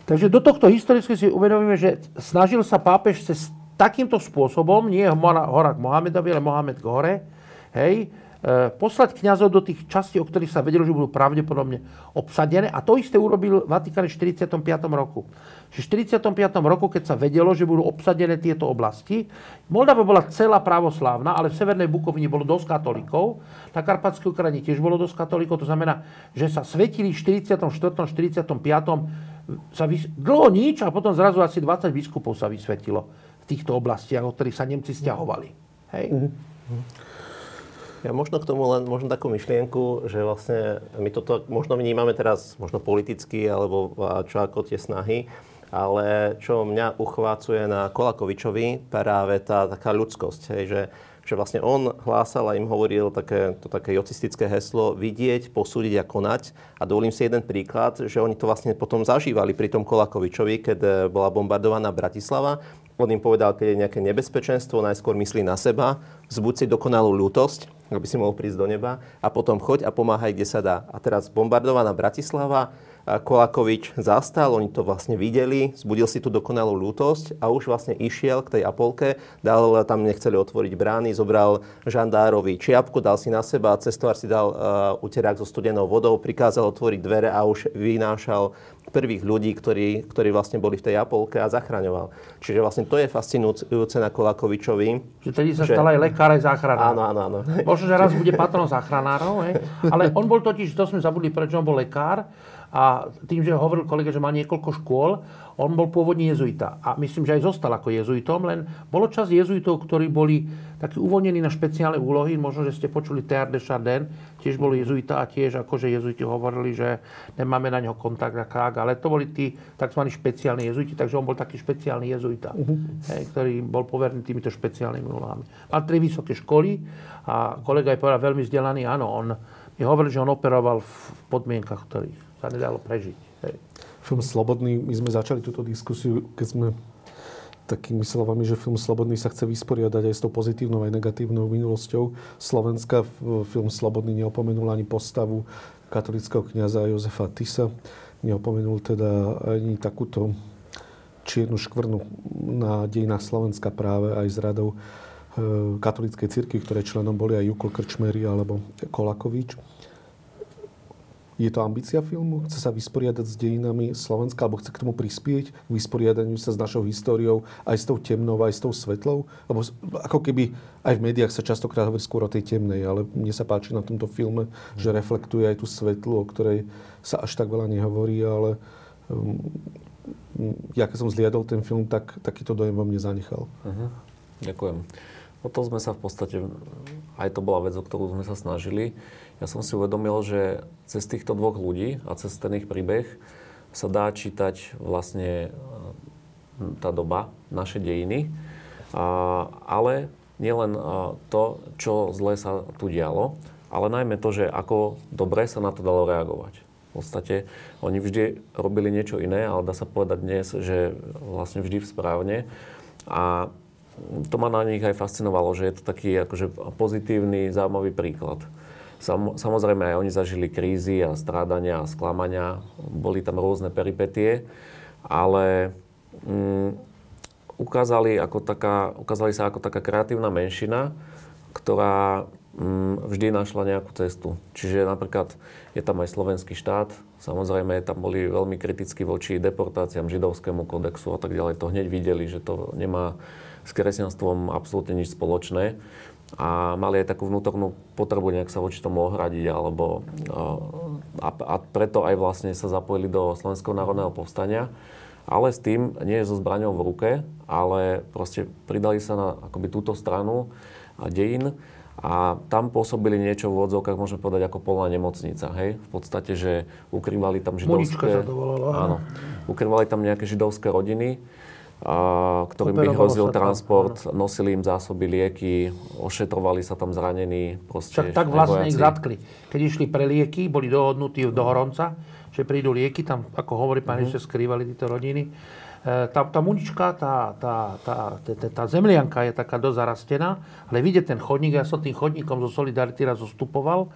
Takže do tohto historicky si uvedomíme, že snažil sa pápež cez takýmto spôsobom, nie k Mohamedovi, ale Mohamed k hore, hej, e, poslať kňazov do tých častí, o ktorých sa vedelo, že budú pravdepodobne obsadené. A to isté urobil Vatikán v 45. roku že v 45. roku, keď sa vedelo, že budú obsadené tieto oblasti, Moldava bola celá pravoslávna, ale v Severnej Bukovine bolo dosť katolíkov, na Karpatskej Ukrajine tiež bolo dosť katolíkov, to znamená, že sa svetili v 44. 45. sa vys- dlho nič a potom zrazu asi 20 biskupov sa vysvetilo v týchto oblastiach, od ktorých sa Nemci stiahovali. Hej? Mm-hmm.
Ja možno k tomu len možno takú myšlienku, že vlastne my toto možno vnímame teraz možno politicky, alebo čo ako tie snahy, ale čo mňa uchvácuje na Kolakovičovi, práve tá taká ľudskosť, hej, že, že vlastne on hlásal a im hovoril také, to také jocistické heslo vidieť, posúdiť a konať. A dovolím si jeden príklad, že oni to vlastne potom zažívali pri tom Kolakovičovi, keď eh, bola bombardovaná Bratislava. On im povedal, keď je nejaké nebezpečenstvo, najskôr myslí na seba, vzbuď dokonalú ľútosť, aby si mohol prísť do neba a potom choď a pomáhaj, kde sa dá. A teraz bombardovaná Bratislava, Kolakovič zastal, oni to vlastne videli, zbudil si tú dokonalú ľútosť a už vlastne išiel k tej Apolke, dal, tam nechceli otvoriť brány, zobral žandárovi čiapku, dal si na seba, cestovár si dal uh, uterák so studenou vodou, prikázal otvoriť dvere a už vynášal prvých ľudí, ktorí, ktorí vlastne boli v tej Apolke a zachraňoval. Čiže vlastne to je fascinujúce na Kolakovičovi.
Že tedy sa že... stal aj lekár, aj záchranár.
Áno, áno, áno.
Možno, že raz bude patron záchranárov, ale on bol totiž, to sme zabudli, prečo on bol lekár, a tým, že hovoril kolega, že má niekoľko škôl, on bol pôvodne jezuita. A myslím, že aj zostal ako jezuitom, len bolo čas jezuitov, ktorí boli takí uvoľnení na špeciálne úlohy. Možno, že ste počuli Théard de Chardin, tiež bol jezuita a tiež akože jezuiti hovorili, že nemáme na neho kontakt a kák, ale to boli tí tzv. špeciálni jezuiti, takže on bol taký špeciálny jezuita, uh-huh. hej, ktorý bol poverný týmito špeciálnymi úlohami. Mal tri vysoké školy a kolega je povedal veľmi vzdelaný, áno, on mi hovoril, že on operoval v podmienkach, ktorých sa nedalo prežiť. Hej.
Film Slobodný, my sme začali túto diskusiu, keď sme takými slovami, že film Slobodný sa chce vysporiadať aj s tou pozitívnou aj negatívnou minulosťou Slovenska. Film Slobodný neopomenul ani postavu katolického kniaza Jozefa Tisa. Neopomenul teda ani takúto čiernu škvrnu na dejinách Slovenska práve aj s radou e, katolíckej cirkvi, ktoré členom boli aj Jukol Krčmery alebo Kolakovič. Je to ambícia filmu? Chce sa vysporiadať s dejinami Slovenska, alebo chce k tomu prispieť, k vysporiadaniu sa s našou históriou, aj s tou temnou, aj s tou svetlou? Lebo ako keby aj v médiách sa častokrát hovorí skôr o tej temnej, ale mne sa páči na tomto filme, že reflektuje aj tú svetlu, o ktorej sa až tak veľa nehovorí, ale um, ja keď som zliadol ten film, tak takýto dojem vo mne zanechal. Uh-huh.
Ďakujem. O to sme sa v podstate, aj to bola vec, o ktorú sme sa snažili ja som si uvedomil, že cez týchto dvoch ľudí a cez ten ich príbeh sa dá čítať vlastne e, tá doba, naše dejiny, a, ale nielen e, to, čo zle sa tu dialo, ale najmä to, že ako dobre sa na to dalo reagovať. V podstate oni vždy robili niečo iné, ale dá sa povedať dnes, že vlastne vždy správne. A to ma na nich aj fascinovalo, že je to taký akože pozitívny, zaujímavý príklad. Sam, samozrejme aj oni zažili krízy a strádania a sklamania, boli tam rôzne peripetie, ale mm, ukázali, ako taká, ukázali sa ako taká kreatívna menšina, ktorá mm, vždy našla nejakú cestu. Čiže napríklad je tam aj slovenský štát, samozrejme tam boli veľmi kriticky voči deportáciám, židovskému kodexu a tak ďalej. To hneď videli, že to nemá s kresťanstvom absolútne nič spoločné. A mali aj takú vnútornú potrebu nejak sa voči tomu ohradiť, alebo a, a preto aj vlastne sa zapojili do Slovenského národného povstania. Ale s tým nie je so zbraňou v ruke, ale proste pridali sa na akoby túto stranu dejín a tam pôsobili niečo v odzovkách, môžeme povedať, ako polná nemocnica. Hej? V podstate, že ukrývali tam židovské...
sa to volalo.
Áno. Ukrývali tam nejaké židovské rodiny, ktorým by hrozil transport, tam, nosili im zásoby lieky, ošetrovali sa tam zranení.
Proste, tak, tak vlastne ich zatkli. Keď išli pre lieky, boli dohodnutí do Horonca, že prídu lieky, tam, ako hovorí pán, mm-hmm. skrývali títo rodiny. E, tá, tá munička, tá, tá, tá, tá, tá zemlianka je taká dosť zarastená, ale vidieť ten chodník, ja som tým chodníkom zo Solidarity raz zostupoval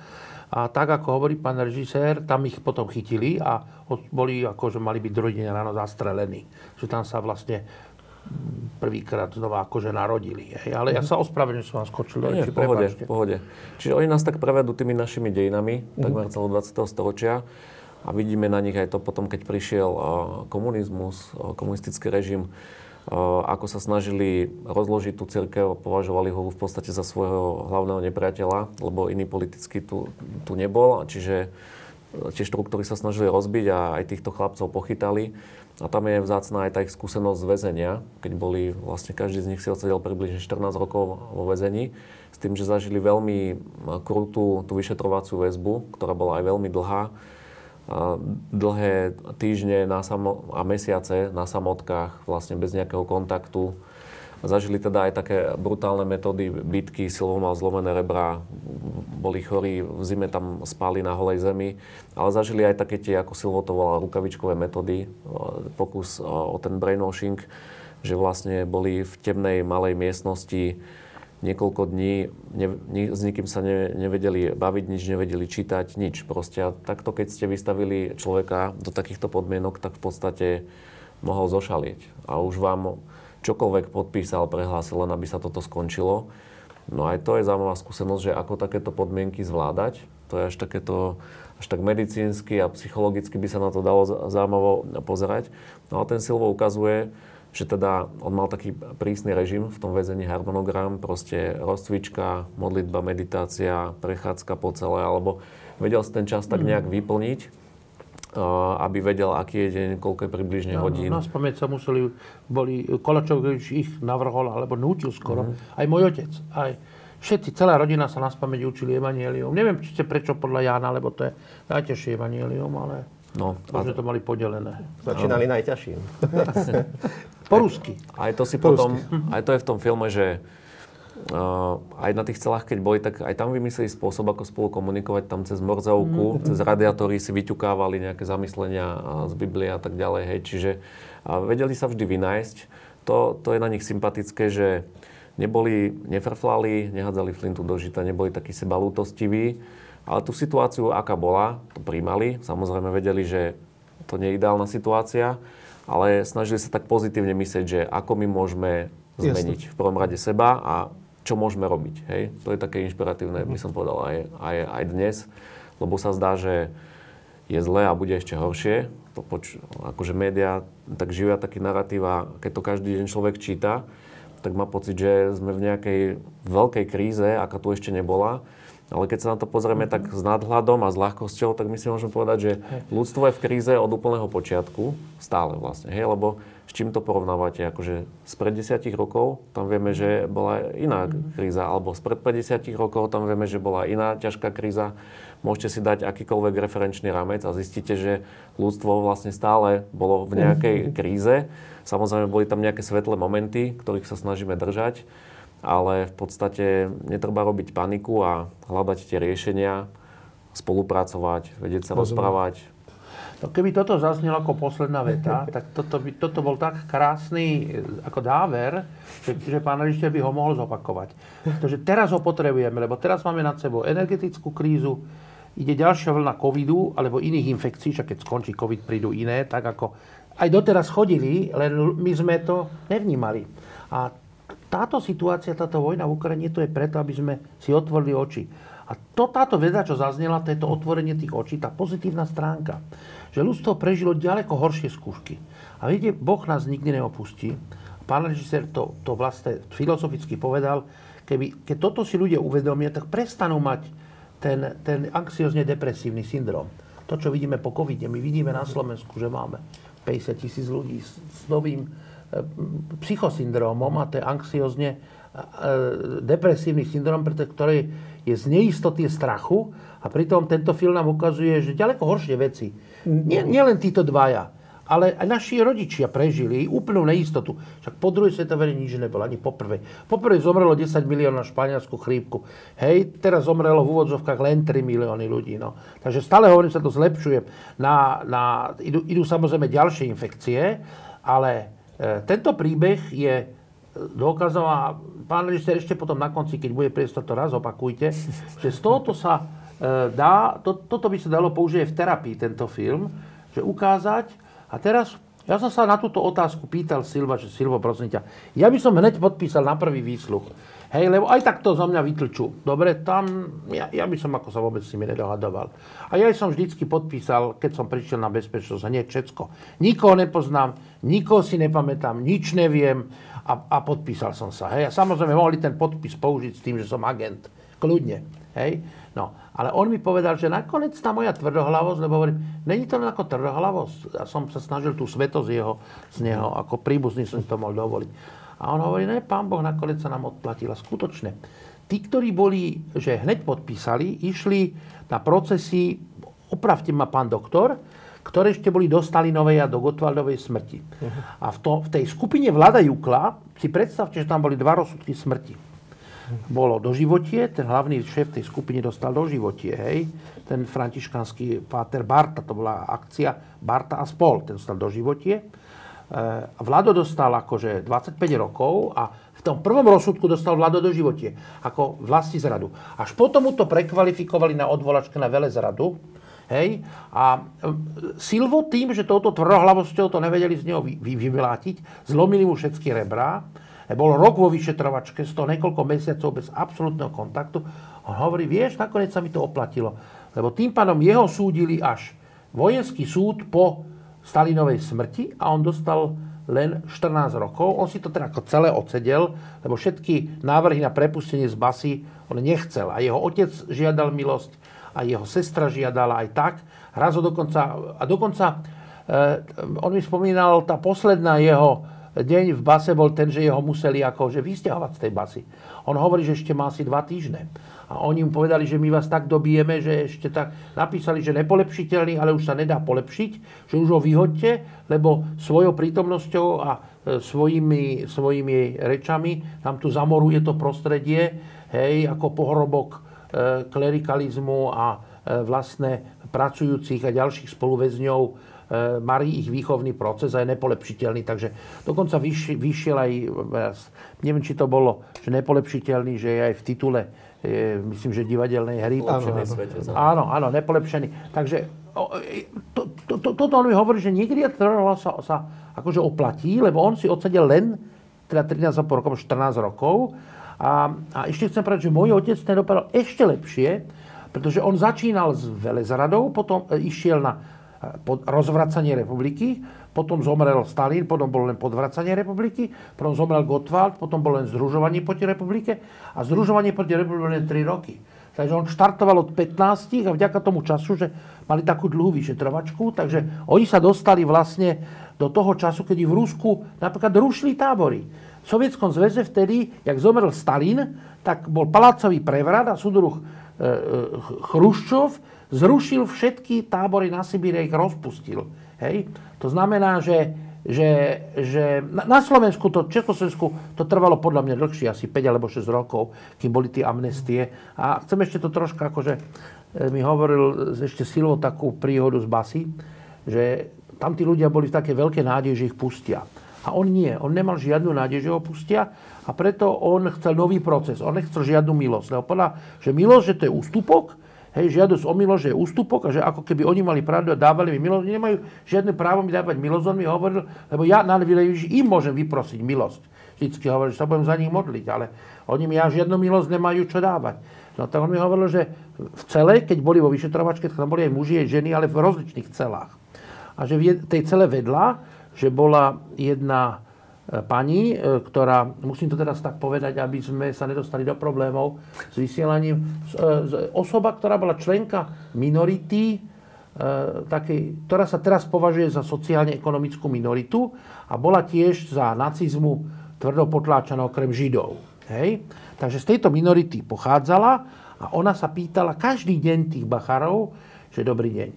a tak, ako hovorí pán režisér, tam ich potom chytili a boli, akože mali byť rodine ráno zastrelení. Že tam sa vlastne prvýkrát znova akože narodili. Hej. Ale ja sa ospravedlňujem, že som vám skočil
reči, v pohode, v pohode. Čiže oni nás tak prevedú tými našimi dejinami, mm-hmm. takmer celého 20. storočia. A vidíme na nich aj to potom, keď prišiel komunizmus, komunistický režim, ako sa snažili rozložiť tú církev, považovali ho v podstate za svojho hlavného nepriateľa, lebo iný politicky tu, tu nebol. Čiže e, tie štruktúry sa snažili rozbiť a aj týchto chlapcov pochytali. A tam je vzácná aj tá ich skúsenosť z väzenia, keď boli, vlastne každý z nich si odsedel približne 14 rokov vo väzení, s tým, že zažili veľmi krutú tú vyšetrovaciu väzbu, ktorá bola aj veľmi dlhá dlhé týždne na samo- a mesiace na samotkách, vlastne bez nejakého kontaktu. Zažili teda aj také brutálne metódy bitky, silou mal zlomené rebra, boli chorí, v zime tam spali na holej zemi, ale zažili aj také tie, ako Silvo to volal, rukavičkové metódy, pokus o ten brainwashing, že vlastne boli v temnej malej miestnosti, niekoľko dní ne, ni, s nikým sa ne, nevedeli baviť, nič nevedeli čítať, nič. Proste a takto, keď ste vystavili človeka do takýchto podmienok, tak v podstate mohol zošalieť. A už vám čokoľvek podpísal, prehlásil, len aby sa toto skončilo. No aj to je zaujímavá skúsenosť, že ako takéto podmienky zvládať. To je až takéto, až tak medicínsky a psychologicky by sa na to dalo zaujímavo pozerať. No a ten Silvo ukazuje, že teda on mal taký prísny režim v tom väzení harmonogram, proste rozcvička, modlitba, meditácia, prechádzka po celé, alebo vedel si ten čas tak nejak vyplniť, aby vedel, aký je deň, koľko je približne no, hodín.
No, na spamäť sa museli, boli, Kolačovič ich navrhol, alebo nútil skoro, mm. aj môj otec, aj všetci, celá rodina sa na spamäť učili Evangelium. Neviem, či ste prečo podľa Jána, lebo to je najťažšie Evangelium, ale... No, Možno to mali podelené.
Začínali no. najťažším.
po rusky.
Aj to si po potom, aj to je v tom filme, že uh, aj na tých celách, keď boli, tak aj tam vymysleli spôsob, ako spolu komunikovať tam cez morzovku, mm. cez radiátory si vyťukávali nejaké zamyslenia z Biblie a tak ďalej. Hej. Čiže uh, vedeli sa vždy vynájsť. To, to je na nich sympatické, že neboli, nefrflali, nehadzali flintu do žita, neboli takí sebalútostiví ale tú situáciu, aká bola, to príjmali. Samozrejme vedeli, že to nie je ideálna situácia, ale snažili sa tak pozitívne myslieť, že ako my môžeme zmeniť Jasne. v prvom rade seba a čo môžeme robiť. Hej? To je také inšpiratívne, by som povedal, aj, aj, aj dnes, lebo sa zdá, že je zlé a bude ešte horšie. To poč- akože médiá tak živia taký narratív a keď to každý deň človek číta, tak má pocit, že sme v nejakej veľkej kríze, aká tu ešte nebola ale keď sa na to pozrieme tak s nadhľadom a s ľahkosťou, tak my si môžeme povedať, že ľudstvo je v kríze od úplného počiatku, stále vlastne, hej, lebo s čím to porovnávate? Akože spred 10 rokov, tam vieme, že bola iná kríza, alebo spred 50 rokov, tam vieme, že bola iná ťažká kríza. Môžete si dať akýkoľvek referenčný ramec a zistíte, že ľudstvo vlastne stále bolo v nejakej kríze. Samozrejme, boli tam nejaké svetlé momenty, ktorých sa snažíme držať ale v podstate netreba robiť paniku a hľadať tie riešenia, spolupracovať, vedieť sa Rozumiem. rozprávať.
No keby toto zaznelo ako posledná veta, tak toto, by, toto bol tak krásny ako dáver, že, že pán režiteľ by ho mohol zopakovať. Pretože teraz ho potrebujeme, lebo teraz máme nad sebou energetickú krízu, ide ďalšia vlna covidu alebo iných infekcií, však keď skončí covid, prídu iné, tak ako aj doteraz chodili, len my sme to nevnímali. A táto situácia, táto vojna v Ukrajine, to je preto, aby sme si otvorili oči. A to, táto veda, čo zaznela, to je to otvorenie tých očí, tá pozitívna stránka. Že ľudstvo prežilo ďaleko horšie skúšky. A viete, Boh nás nikdy neopustí. Pán režisér to, to vlastne filozoficky povedal, keby, keď toto si ľudia uvedomia, tak prestanú mať ten, ten anxiozne depresívny syndrom. To, čo vidíme po covide, my vidíme na Slovensku, že máme 50 tisíc ľudí s, s novým psychosyndrómom a to je anxiozne e, depresívny syndrom, ktorý je z neistoty, strachu a pritom tento film nám ukazuje, že ďaleko horšie veci. Nie, nie len títo dvaja ale aj naši rodičia prežili úplnú neistotu. Však po druhej svetovej nič nebolo, ani po prvej. Po prvej zomrelo 10 miliónov na španielskú chrípku. Hej, teraz zomrelo v úvodzovkách len 3 milióny ľudí. No. Takže stále hovorím, sa to zlepšuje. Na, na, idú, idú samozrejme ďalšie infekcie, ale e, tento príbeh je e, dôkazom a pán režisér ešte potom na konci, keď bude priestor, to raz opakujte, že z tohoto sa e, dá, to, toto by sa dalo použiť v terapii, tento film, že ukázať, a teraz, ja som sa na túto otázku pýtal Silva, že Silvo, prosím ťa, ja by som hneď podpísal na prvý výsluch. Hej, lebo aj tak to zo mňa vytlčú. Dobre, tam, ja, ja by som ako sa vôbec s nimi nedohadoval. A ja som vždycky podpísal, keď som prišiel na bezpečnosť, hneď všetko. Nikoho nepoznám, nikoho si nepamätám, nič neviem a, a podpísal som sa. Hej. A samozrejme mohli ten podpis použiť s tým, že som agent. Kľudne. Hej. No, ale on mi povedal, že nakoniec tá moja tvrdohlavosť, lebo hovorím, není to len ako tvrdohlavosť. Ja som sa snažil tú svetosť jeho, z neho, ako príbuzný som si to mohol dovoliť. A on hovorí, ne, pán Boh nakoniec sa nám odplatila. Skutočne. Tí, ktorí boli, že hneď podpísali, išli na procesy, opravte ma pán doktor, ktoré ešte boli do Stalinovej a do Gotwaldovej smrti. Uh-huh. A v, to, v tej skupine Vlada Jukla, si predstavte, že tam boli dva rozsudky smrti bolo doživotie, ten hlavný šéf tej skupiny dostal doživotie, hej. Ten františkanský páter Barta, to bola akcia Barta a spol, ten dostal doživotie. E, Vlado dostal akože 25 rokov a v tom prvom rozsudku dostal Vlado do životie, ako vlasti zradu. Až potom mu to prekvalifikovali na odvolačke na velezradu, Hej? A e, Silvo tým, že touto tvrdohlavosťou to nevedeli z neho vy, vy, vyvlátiť, zlomili mu všetky rebrá bol rok vo vyšetrovačke, z toho niekoľko mesiacov bez absolútneho kontaktu. On hovorí, vieš, nakoniec sa mi to oplatilo. Lebo tým pádom jeho súdili až vojenský súd po Stalinovej smrti a on dostal len 14 rokov. On si to teda ako celé odsedel, lebo všetky návrhy na prepustenie z basy on nechcel. A jeho otec žiadal milosť, a jeho sestra žiadala aj tak. Raz dokonca, a dokonca eh, on mi spomínal, tá posledná jeho deň v base bol ten, že jeho museli akože vysťahovať z tej basy. On hovorí, že ešte má asi dva týždne. A oni mu povedali, že my vás tak dobijeme, že ešte tak napísali, že nepolepšiteľný, ale už sa nedá polepšiť, že už ho vyhoďte, lebo svojou prítomnosťou a e, svojimi, svojimi rečami tam tu zamoruje to prostredie, hej, ako pohrobok e, klerikalizmu a e, vlastne pracujúcich a ďalších spoluväzňov marí ich výchovný proces a je nepolepšiteľný. Takže dokonca vyšiel aj, neviem, či to bolo, že nepolepšiteľný, že je aj v titule, je, myslím, že divadelnej hry.
Áno, svete,
áno, áno, nepolepšený. Takže to, to, to, toto on mi hovorí, že niekedy sa, sa akože oplatí, lebo on si odsedel len teda 13,5 rokov, 14 rokov. A, a ešte chcem povedať, že môj otec ten dopadol ešte lepšie, pretože on začínal s velezradou, potom e, išiel na rozvracanie republiky, potom zomrel Stalin, potom bolo len podvracanie republiky, potom zomrel Gottwald, potom bolo len združovanie proti republike a združovanie proti republike len 3 roky. Takže on štartoval od 15 a vďaka tomu času, že mali takú dlhú vyšetrovačku, takže oni sa dostali vlastne do toho času, kedy v Rusku napríklad rušili tábory. V Sovietskom zväze vtedy, jak zomrel Stalin, tak bol palácový prevrat a súdruh e, e, Chruščov zrušil všetky tábory na Sibíri a ich rozpustil. Hej? To znamená, že, že, že na Slovensku to, Československu to trvalo podľa mňa dlhšie, asi 5 alebo 6 rokov, kým boli tie amnestie. A chcem ešte to troška, akože e, mi hovoril ešte silou takú príhodu z basy, že tam tí ľudia boli v také veľké nádej, že ich pustia. A on nie, on nemal žiadnu nádej, že ho pustia a preto on chcel nový proces, on nechcel žiadnu milosť. Lebo povedal, že milosť, že to je ústupok, hej, žiadosť o milosť, že je ústupok a že ako keby oni mali pravdu a dávali mi milosť, nemajú žiadne právo mi dávať milosť, on mi hovoril, lebo ja na im môžem vyprosiť milosť. Vždycky hovoril, že sa budem za nich modliť, ale oni mi ja žiadnu milosť nemajú čo dávať. No tak on mi hovoril, že v celé, keď boli vo vyšetrovačke, tam boli aj muži, aj ženy, ale v rozličných celách. A že v tej cele vedľa, že bola jedna pani, e, ktorá, musím to teraz tak povedať, aby sme sa nedostali do problémov s vysielaním, e, osoba, ktorá bola členka minority, takej, ktorá sa teraz považuje za sociálne-ekonomickú minoritu a bola tiež za nacizmu tvrdo potláčaná okrem Židov. Hej? Takže z tejto minority pochádzala a ona sa pýtala každý deň tých bachárov, že dobrý deň,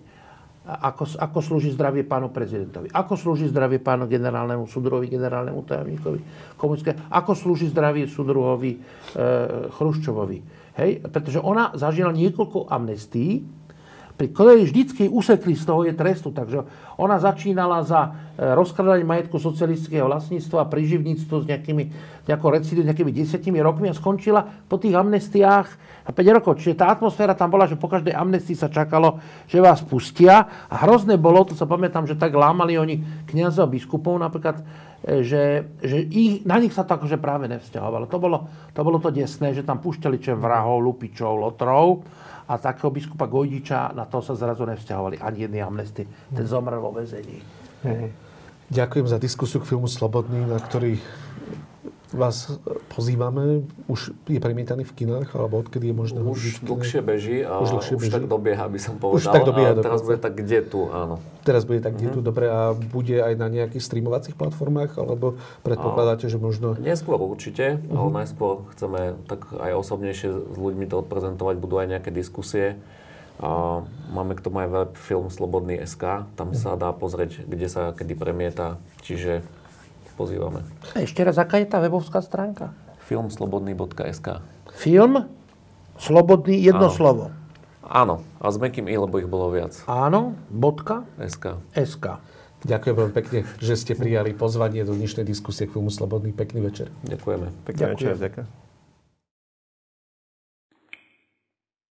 ako, ako slúži zdravie pánu prezidentovi, ako slúži zdravie pánu generálnemu súdruhovi, generálnemu tajomníkovi komunistické, ako slúži zdravie súdruhovi e, Chruščovovi. Hej? Pretože ona zažila niekoľko amnestí, pri ktorej vždycky usekli z toho je trestu. Takže ona začínala za e, rozkladanie majetku socialistického vlastníctva a priživníctvo s nejakými, nejakou recidiu, nejakými desiatimi rokmi a skončila po tých amnestiách a 5 rokov. Čiže tá atmosféra tam bola, že po každej amnestii sa čakalo, že vás pustia a hrozné bolo, to sa pamätám, že tak lámali oni kniazov a biskupov napríklad, e, že, že ich, na nich sa to akože práve nevzťahovalo. To bolo, to bolo to desné, že tam pušťali čem vrahov, lupičov, lotrov a takého biskupa Gojdiča na to sa zrazu nevzťahovali ani jedný amnesty. Ten zomrel vo vezení.
Ďakujem za diskusiu k filmu Slobodný, na ktorý vás pozývame. Už je premietaný v kinách, alebo odkedy je možné?
Už dlhšie beží a už, dlhšie beží. už tak dobieha, by som povedal.
Už tak dobieha.
A teraz bude tak kde tu, áno.
Teraz bude tak kde mm-hmm. tu, dobre. A bude aj na nejakých streamovacích platformách, alebo predpokladáte, že možno...
Neskôr určite, mm-hmm. ale najskôr chceme tak aj osobnejšie s ľuďmi to odprezentovať. Budú aj nejaké diskusie. A máme k tomu aj web film Slobodný SK, tam sa dá pozrieť, kde sa kedy premieta, čiže pozývame.
Ešte raz, aká je tá webovská stránka?
Filmslobodný.sk
Film? Slobodný, jedno Áno. slovo.
Áno, a s mekým i, lebo ich bolo viac.
Áno, bodka?
SK.
SK.
Ďakujem veľmi pekne, že ste prijali pozvanie do dnešnej diskusie k filmu Slobodný. Pekný večer.
Ďakujeme.
Pekný večer, ďakujem.